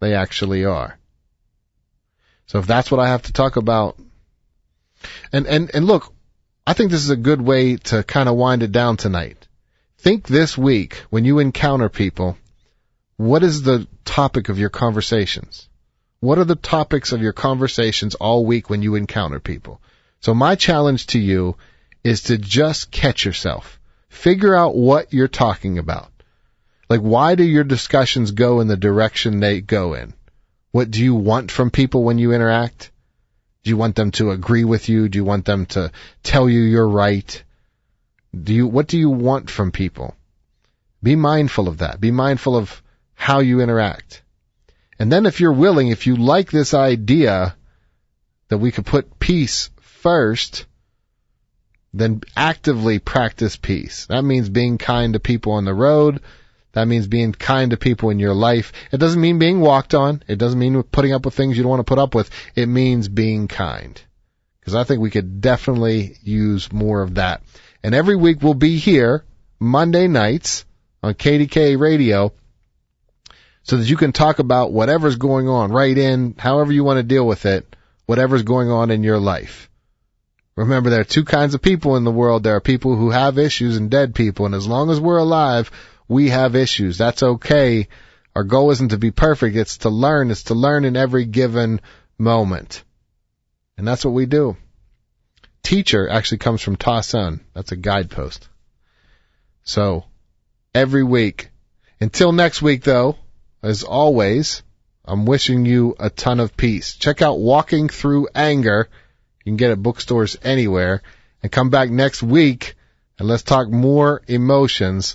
they actually are. So if that's what I have to talk about, and and and look, I think this is a good way to kind of wind it down tonight. Think this week when you encounter people, what is the topic of your conversations? What are the topics of your conversations all week when you encounter people? So my challenge to you is to just catch yourself. Figure out what you're talking about. Like why do your discussions go in the direction they go in? What do you want from people when you interact? Do you want them to agree with you? Do you want them to tell you you're right? Do you, what do you want from people? Be mindful of that. Be mindful of how you interact. And then if you're willing, if you like this idea that we could put peace first, then actively practice peace. That means being kind to people on the road, that means being kind to people in your life. It doesn't mean being walked on. It doesn't mean putting up with things you don't want to put up with. It means being kind. because I think we could definitely use more of that. And every week we'll be here Monday nights on KDK radio so that you can talk about whatever's going on, right in however you want to deal with it, whatever's going on in your life. Remember, there are two kinds of people in the world. There are people who have issues and dead people. And as long as we're alive, we have issues. That's okay. Our goal isn't to be perfect. It's to learn. It's to learn in every given moment. And that's what we do. Teacher actually comes from Ta Sun. That's a guidepost. So, every week. Until next week though, as always, I'm wishing you a ton of peace. Check out Walking Through Anger. You can get it bookstores anywhere. And come back next week and let's talk more emotions